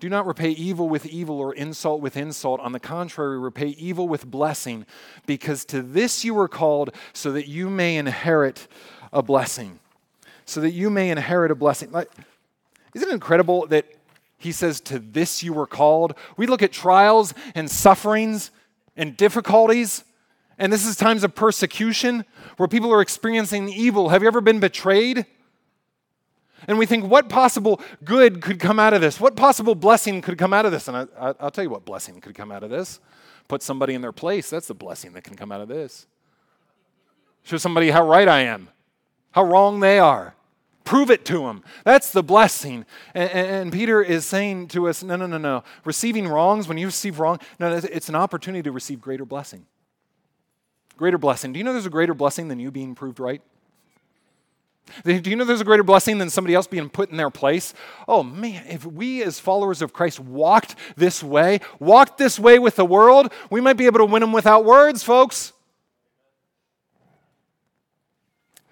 Do not repay evil with evil or insult with insult. On the contrary, repay evil with blessing, because to this you were called so that you may inherit a blessing. So that you may inherit a blessing. Like, isn't it incredible that he says, To this you were called? We look at trials and sufferings and difficulties. And this is times of persecution where people are experiencing evil. Have you ever been betrayed? And we think, what possible good could come out of this? What possible blessing could come out of this? And I, will tell you what blessing could come out of this. Put somebody in their place. That's the blessing that can come out of this. Show somebody how right I am, how wrong they are. Prove it to them. That's the blessing. And, and, Peter is saying to us no, no, no, no. Receiving wrongs, when you receive wrong, no, it's an opportunity to receive greater blessing. Greater blessing. Do you know there's a greater blessing than you being proved right? Do you know there's a greater blessing than somebody else being put in their place? Oh man, if we as followers of Christ walked this way, walked this way with the world, we might be able to win them without words, folks.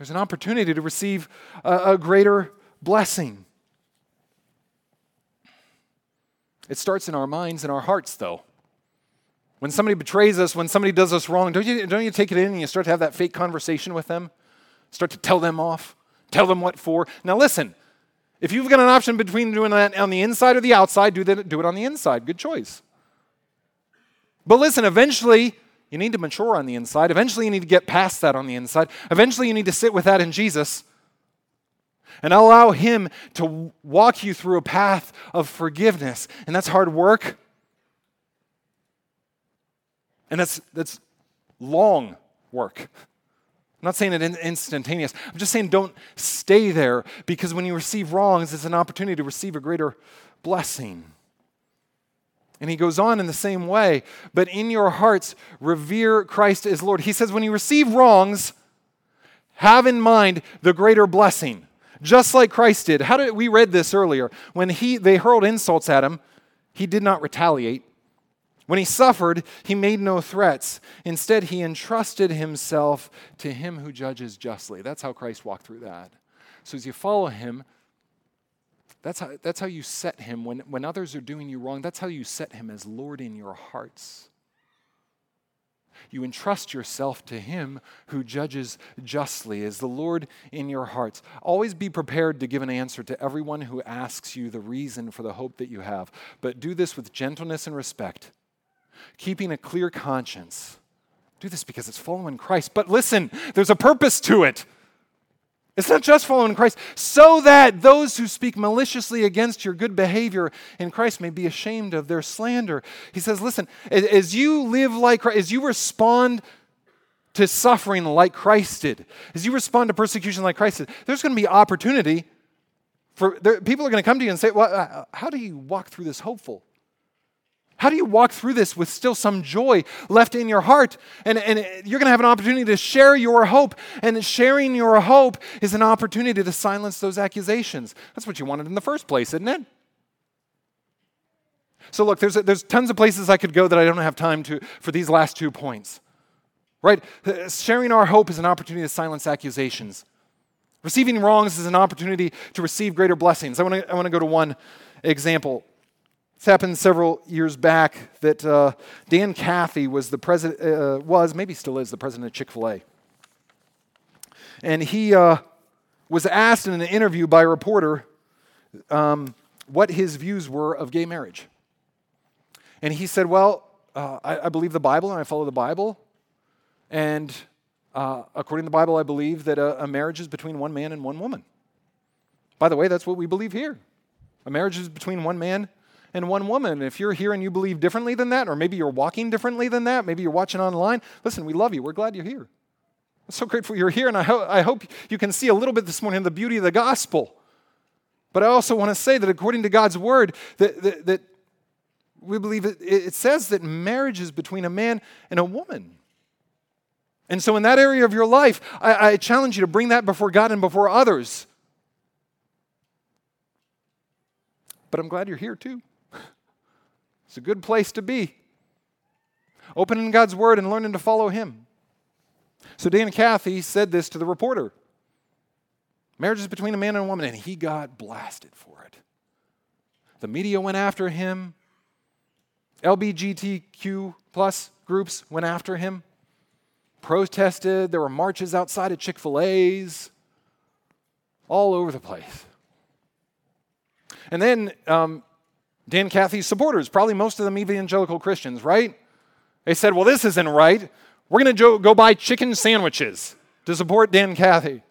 There's an opportunity to receive a, a greater blessing. It starts in our minds and our hearts, though. When somebody betrays us, when somebody does us wrong, don't you, don't you take it in and you start to have that fake conversation with them? Start to tell them off, tell them what for. Now, listen, if you've got an option between doing that on the inside or the outside, do, that, do it on the inside. Good choice. But listen, eventually, you need to mature on the inside. Eventually, you need to get past that on the inside. Eventually, you need to sit with that in Jesus and allow Him to walk you through a path of forgiveness. And that's hard work. And that's, that's long work. I'm not saying it instantaneous. I'm just saying don't stay there because when you receive wrongs, it's an opportunity to receive a greater blessing. And he goes on in the same way, but in your hearts, revere Christ as Lord. He says, when you receive wrongs, have in mind the greater blessing, just like Christ did. How did we read this earlier? When he, they hurled insults at him, he did not retaliate. When he suffered, he made no threats. Instead, he entrusted himself to him who judges justly. That's how Christ walked through that. So as you follow him, that's how, that's how you set him. When, when others are doing you wrong, that's how you set him as Lord in your hearts. You entrust yourself to him who judges justly as the Lord in your hearts. Always be prepared to give an answer to everyone who asks you the reason for the hope that you have, but do this with gentleness and respect, keeping a clear conscience. Do this because it's following Christ. But listen, there's a purpose to it. It's not just following Christ, so that those who speak maliciously against your good behavior in Christ may be ashamed of their slander. He says, listen, as you live like Christ, as you respond to suffering like Christ did, as you respond to persecution like Christ did, there's going to be opportunity for there, people are going to come to you and say, well, uh, how do you walk through this hopeful? How do you walk through this with still some joy left in your heart? And, and you're going to have an opportunity to share your hope. And sharing your hope is an opportunity to silence those accusations. That's what you wanted in the first place, isn't it? So, look, there's, there's tons of places I could go that I don't have time to for these last two points. Right? Uh, sharing our hope is an opportunity to silence accusations. Receiving wrongs is an opportunity to receive greater blessings. I want to I want to go to one example. This happened several years back that uh, Dan Cathy was the president, uh, was, maybe still is, the president of Chick fil A. And he uh, was asked in an interview by a reporter um, what his views were of gay marriage. And he said, Well, uh, I, I, believe the Bible and I follow the Bible. And uh, according to the Bible, I believe that a, a marriage is between one man and one woman. By the way, that's what we believe here. A marriage is between one man and one woman. If you're here and you believe differently than that, or maybe you're walking differently than that, maybe you're watching online, listen, we love you. We're glad you're here. I'm so grateful you're here, and I, ho- I hope you can see a little bit this morning the beauty of the gospel. But I also want to say that according to God's word, that, that, that we believe it, it says that marriage is between a man and a woman. And so, in that area of your life, I, I challenge you to bring that before God and before others. But I'm glad you're here too. It's a good place to be. Opening God's Word and learning to follow Him. So Dan Cathy said this to the reporter Marriage is between a man and a woman, and he got blasted for it. The media went after him, LBGTQ plus groups went after him, protested. There were marches outside of Chick fil A's, all over the place. And then um, Dan Cathy's supporters, probably most of them evangelical Christians, right? They said, well, this isn't right. We're going to go buy chicken sandwiches to support Dan Cathy.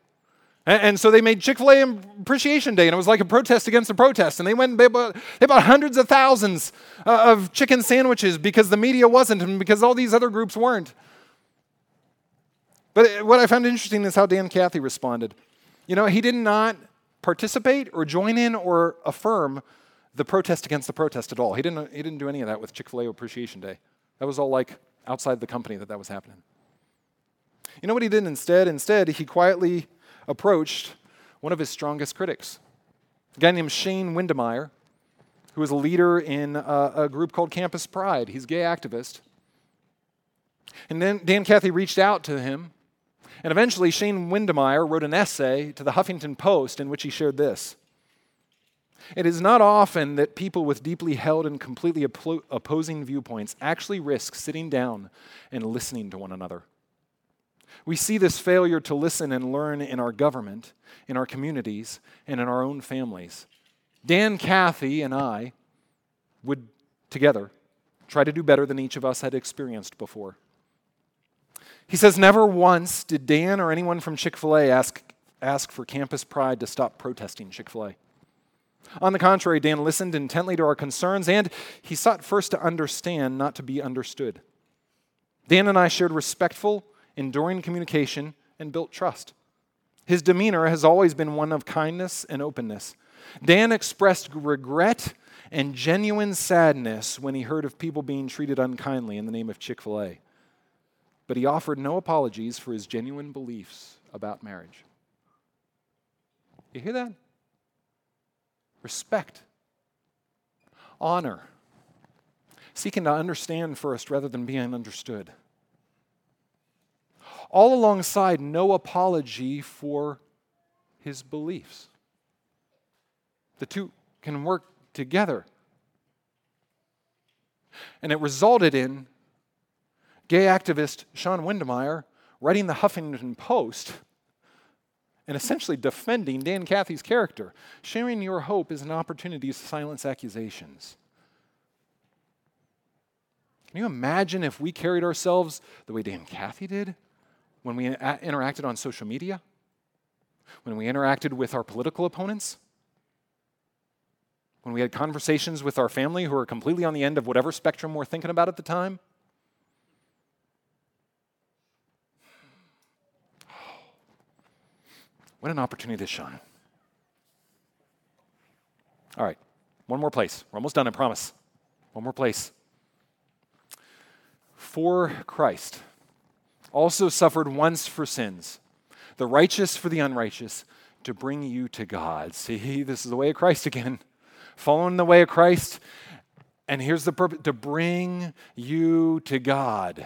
And, so they made Chick fil A Appreciation Day, and it was like a protest against a protest. And they went and they bought, they bought hundreds of thousands uh, of chicken sandwiches because the media wasn't and because all these other groups weren't. But what I found interesting is how Dan Cathy responded. You know, he did not participate or join in or affirm the protest against the protest at all. He didn't, he didn't do any of that with Chick fil A Appreciation Day. That was all like outside the company that that was happening. You know what he did instead? Instead, he quietly approached one of his strongest critics, a guy named Shane Windmeyer, who was a leader in a, a group called Campus Pride. He's a gay activist. And then Dan Cathy reached out to him, and eventually Shane Windmeyer wrote an essay to the Huffington Post in which he shared this. It is not often that people with deeply held and completely opposing viewpoints actually risk sitting down and listening to one another. We see this failure to listen and learn in our government, in our communities, and in our own families. Dan Cathy and I would together try to do better than each of us had experienced before. He says, Never once did Dan or anyone from Chick fil A ask, ask for Campus Pride to stop protesting Chick fil A. On the contrary, Dan listened intently to our concerns and he sought first to understand, not to be understood. Dan and I shared respectful, enduring communication and built trust. His demeanor has always been one of kindness and openness. Dan expressed regret and genuine sadness when he heard of people being treated unkindly in the name of Chick fil A. But he offered no apologies for his genuine beliefs about marriage. You hear that? Respect, honor, seeking to understand first rather than being understood. All alongside no apology for his beliefs. The two can work together. And it resulted in gay activist Sean Windmeyer writing the Huffington Post and essentially defending Dan Cathy's character. Sharing your hope is an opportunity to silence accusations. Can you imagine if we carried ourselves the way Dan Cathy did when we interacted on social media? When we interacted with our political opponents? When we had conversations with our family who are completely on the end of whatever spectrum we're thinking about at the time? What an opportunity to shine. All right, one more place. We're almost done, I promise. One more place. For Christ also suffered once for sins, the righteous for the unrighteous, to bring you to God. See, this is the way of Christ again. Following the way of Christ, and here's the purpose to bring you to God.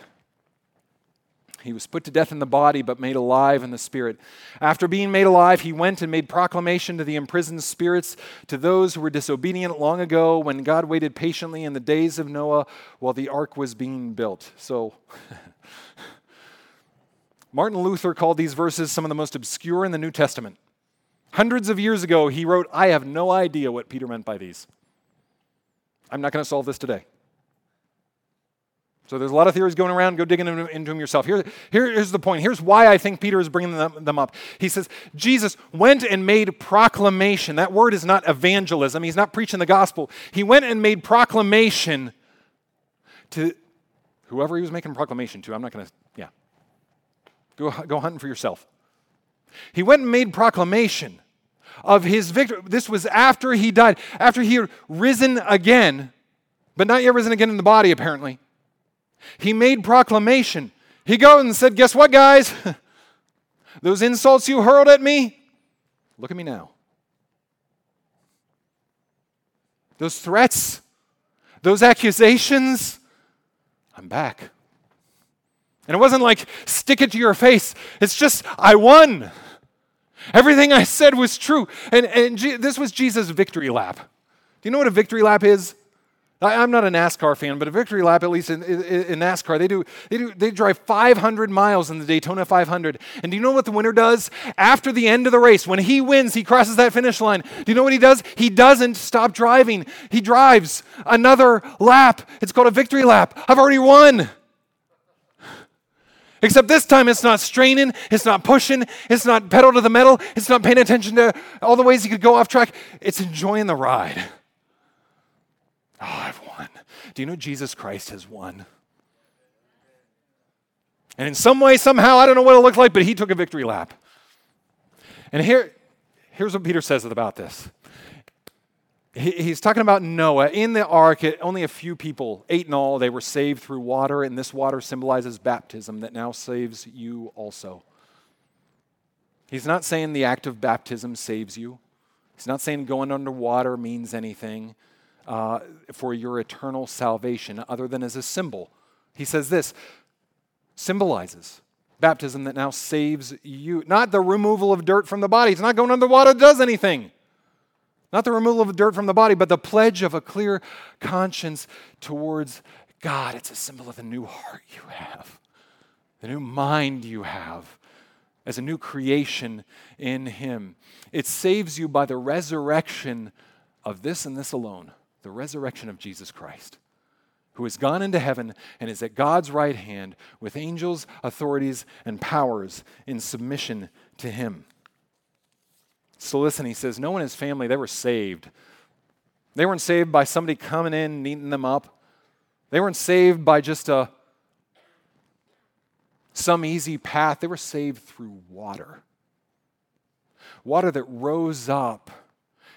He was put to death in the body, but made alive in the spirit. After being made alive, he went and made proclamation to the imprisoned spirits, to those who were disobedient long ago, when God waited patiently in the days of Noah while the ark was being built. So, <laughs> Martin Luther called these verses some of the most obscure in the New Testament. Hundreds of years ago, he wrote, I have no idea what Peter meant by these. I'm not going to solve this today. So there's a lot of theories going around. Go digging into, them yourself. Here, here's the point. Here's why I think Peter is bringing them, them up. He says, Jesus went and made proclamation. That word is not evangelism. He's not preaching the gospel. He went and made proclamation to whoever he was making proclamation to. I'm not going to, yeah. Go, go hunting for yourself. He went and made proclamation of his victory. This was after he died, after he had risen again, but not yet risen again in the body, apparently. He made proclamation. He goes and said, Guess what, guys? <laughs> Those insults you hurled at me, look at me now. Those threats, those accusations, I'm back. And it wasn't like, stick it to your face. It's just, I won. Everything I said was true. And, and G- this was Jesus' victory lap. Do you know what a victory lap is? I'm not a NASCAR fan, but a victory lap, at least in, in, NASCAR, they do, they do they drive 500 miles in the Daytona 500. And do you know what the winner does? After the end of the race, when he wins, he crosses that finish line. Do you know what he does? He doesn't stop driving. He drives another lap. It's called a victory lap. I've already won. Except this time it's not straining, it's not pushing, it's not pedal to the metal, it's not paying attention to all the ways he could go off track. It's enjoying the ride. Oh, I've won. Do you know Jesus Christ has won? And in some way, somehow, I don't know what it looked like, but he took a victory lap. And here, here's what Peter says about this. He, he's talking about Noah. In the ark, it, only a few people, eight in all, they were saved through water, and this water symbolizes baptism that now saves you also. He's not saying the act of baptism saves you. He's not saying going underwater means anything uh, for your eternal salvation other than as a symbol. He says this symbolizes baptism that now saves you. Not the removal of dirt from the body. It's not going under the water does anything. Not the removal of dirt from the body, but the pledge of a clear conscience towards God. It's a symbol of the new heart you have, the new mind you have as a new creation in Him. It saves you by the resurrection of this and this alone the resurrection of Jesus Christ, who has gone into heaven and is at God's right hand with angels, authorities, and powers in submission to him. So listen, he says, no one in his family, they were saved. They weren't saved by somebody coming in, neating them up. They weren't saved by just a some easy path. They were saved through water. Water that rose up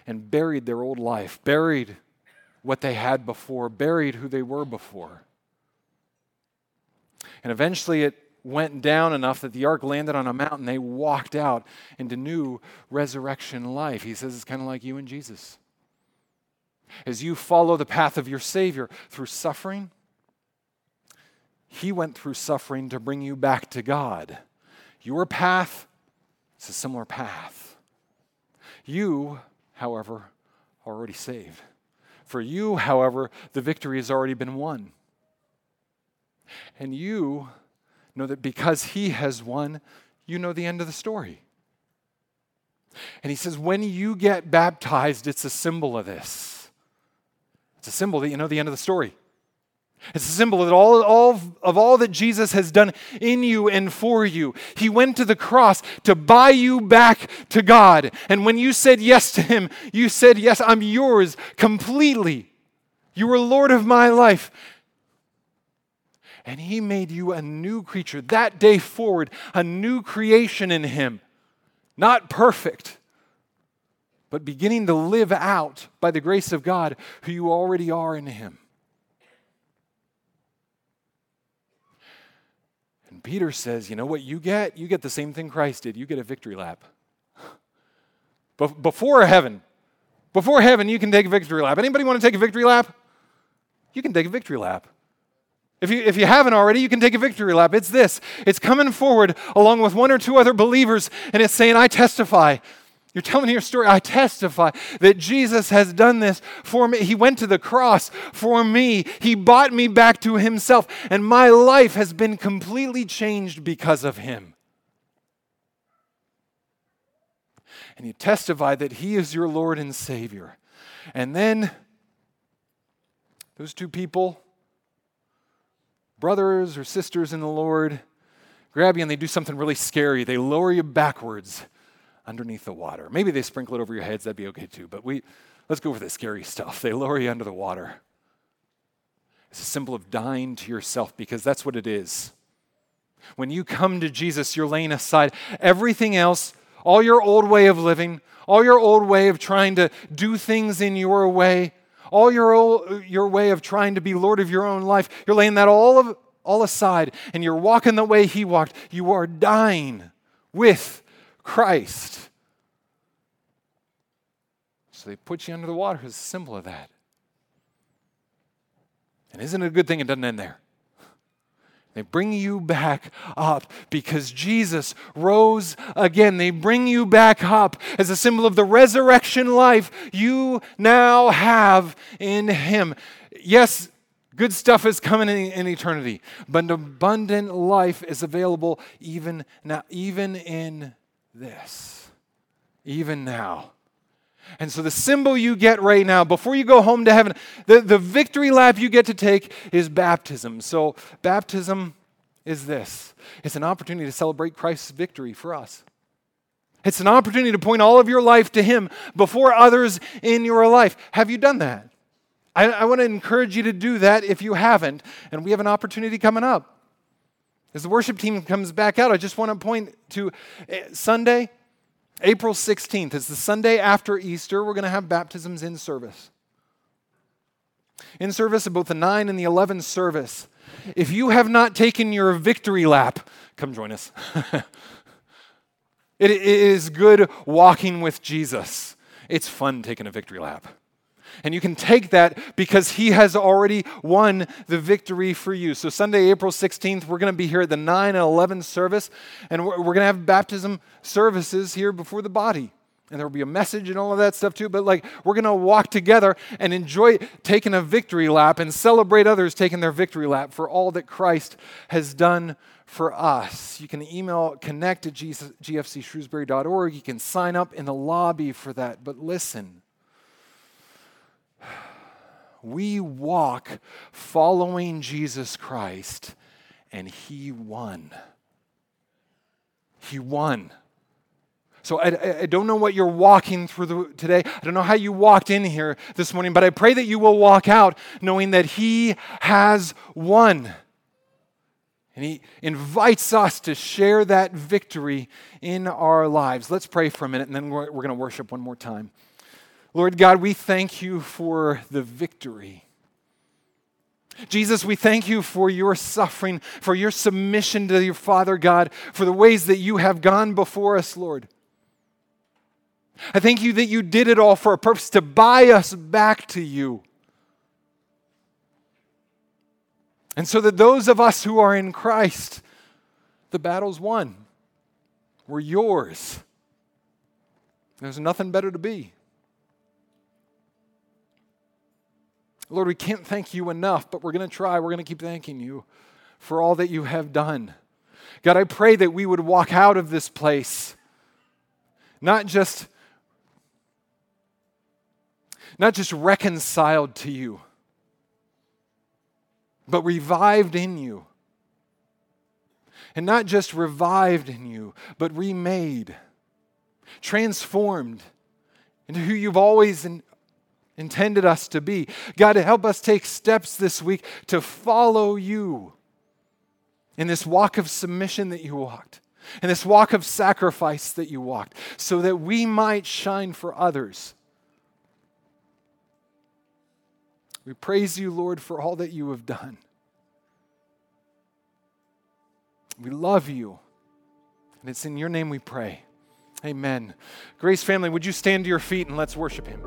and buried their old life, buried what they had before, buried who they were before. And eventually it went down enough that the ark landed on a mountain. They walked out into new resurrection life. He says it's kind of like you and Jesus. As you follow the path of your Savior through suffering, He went through suffering to bring you back to God. Your path is a similar path. You, however, are already saved. For you, however, the victory has already been won. And you know that because he has won, you know the end of the story. And he says, when you get baptized, it's a symbol of this. It's a symbol that you know the end of the story. It's a symbol of all, all, of all that Jesus has done in you and for you. He went to the cross to buy you back to God. And when you said yes to Him, you said, Yes, I'm yours completely. You are Lord of my life. And He made you a new creature. That day forward, a new creation in Him. Not perfect, but beginning to live out by the grace of God who you already are in Him. And Peter says, You know what you get? You get the same thing Christ did. You get a victory lap. <laughs> Before heaven, before heaven, you can take a victory lap. Anybody want to take a victory lap? You can take a victory lap. If you, if you haven't already, you can take a victory lap. It's this it's coming forward along with one or two other believers, and it's saying, I testify. You're telling your story. I testify that Jesus has done this for me. He went to the cross for me. He bought me back to himself, and my life has been completely changed because of him. And you testify that he is your Lord and Savior. And then those two people brothers or sisters in the Lord grab you and they do something really scary. They lower you backwards underneath the water. Maybe they sprinkle it over your heads, that'd be okay too. But we let's go for the scary stuff. They lower you under the water. It's a symbol of dying to yourself because that's what it is. When you come to Jesus, you're laying aside everything else, all your old way of living, all your old way of trying to do things in your way, all your, old, your way of trying to be Lord of your own life, you're laying that all, of, all aside and you're walking the way He walked. You are dying with Christ. So they put you under the water as a symbol of that. And isn't it a good thing it doesn't end there? They bring you back up because Jesus rose again. They bring you back up as a symbol of the resurrection life you now have in Him. Yes, good stuff is coming in, in eternity, but abundant life is available even now, even in this, even now. And so, the symbol you get right now, before you go home to heaven, the, the victory lap you get to take is baptism. So, baptism is this it's an opportunity to celebrate Christ's victory for us. It's an opportunity to point all of your life to Him before others in your life. Have you done that? I, I want to encourage you to do that if you haven't. And we have an opportunity coming up. As the worship team comes back out, I just want to point to eh, Sunday, April 16th. It's the Sunday after Easter. We're going to have baptisms in service. In service of both the 9 and the 11 service. If you have not taken your victory lap, come join us. <laughs> it is good walking with Jesus. It's fun taking a victory lap. And you can take that because he has already won the victory for you. So, Sunday, April 16th, we're going to be here at the 9 and 11 service, and we're, going to have baptism services here before the body. And there will be a message and all of that stuff too. But, like, we're going to walk together and enjoy taking a victory lap and celebrate others taking their victory lap for all that Christ has done for us. You can email connect at gfcshrewsbury.org. You can sign up in the lobby for that. But listen, we walk following Jesus Christ, and He won. He won. So I, I, don't know what you're walking through the, today. I don't know how you walked in here this morning, but I pray that you will walk out knowing that He has won. And He invites us to share that victory in our lives. Let's pray for a minute, and then we're, we're going to worship one more time. Lord God, we thank you for the victory. Jesus, we thank you for your suffering, for your submission to your Father God, for the ways that you have gone before us, Lord. I thank you that you did it all for a purpose to buy us back to you. And so that those of us who are in Christ, the battle's won. We're yours. There's nothing better to be. Lord, we can't thank you enough, but we're going to try. We're going to keep thanking you for all that you have done. God, I pray that we would walk out of this place not just not just reconciled to you, but revived in you. And not just revived in you, but remade, transformed into who you've always in, intended us to be. God, to help us take steps this week to follow you in this walk of submission that you walked, in this walk of sacrifice that you walked, so that we might shine for others. We praise you, Lord, for all that you have done. We love you. And it's in your name we pray. Amen. Grace family, would you stand to your feet and let's worship him?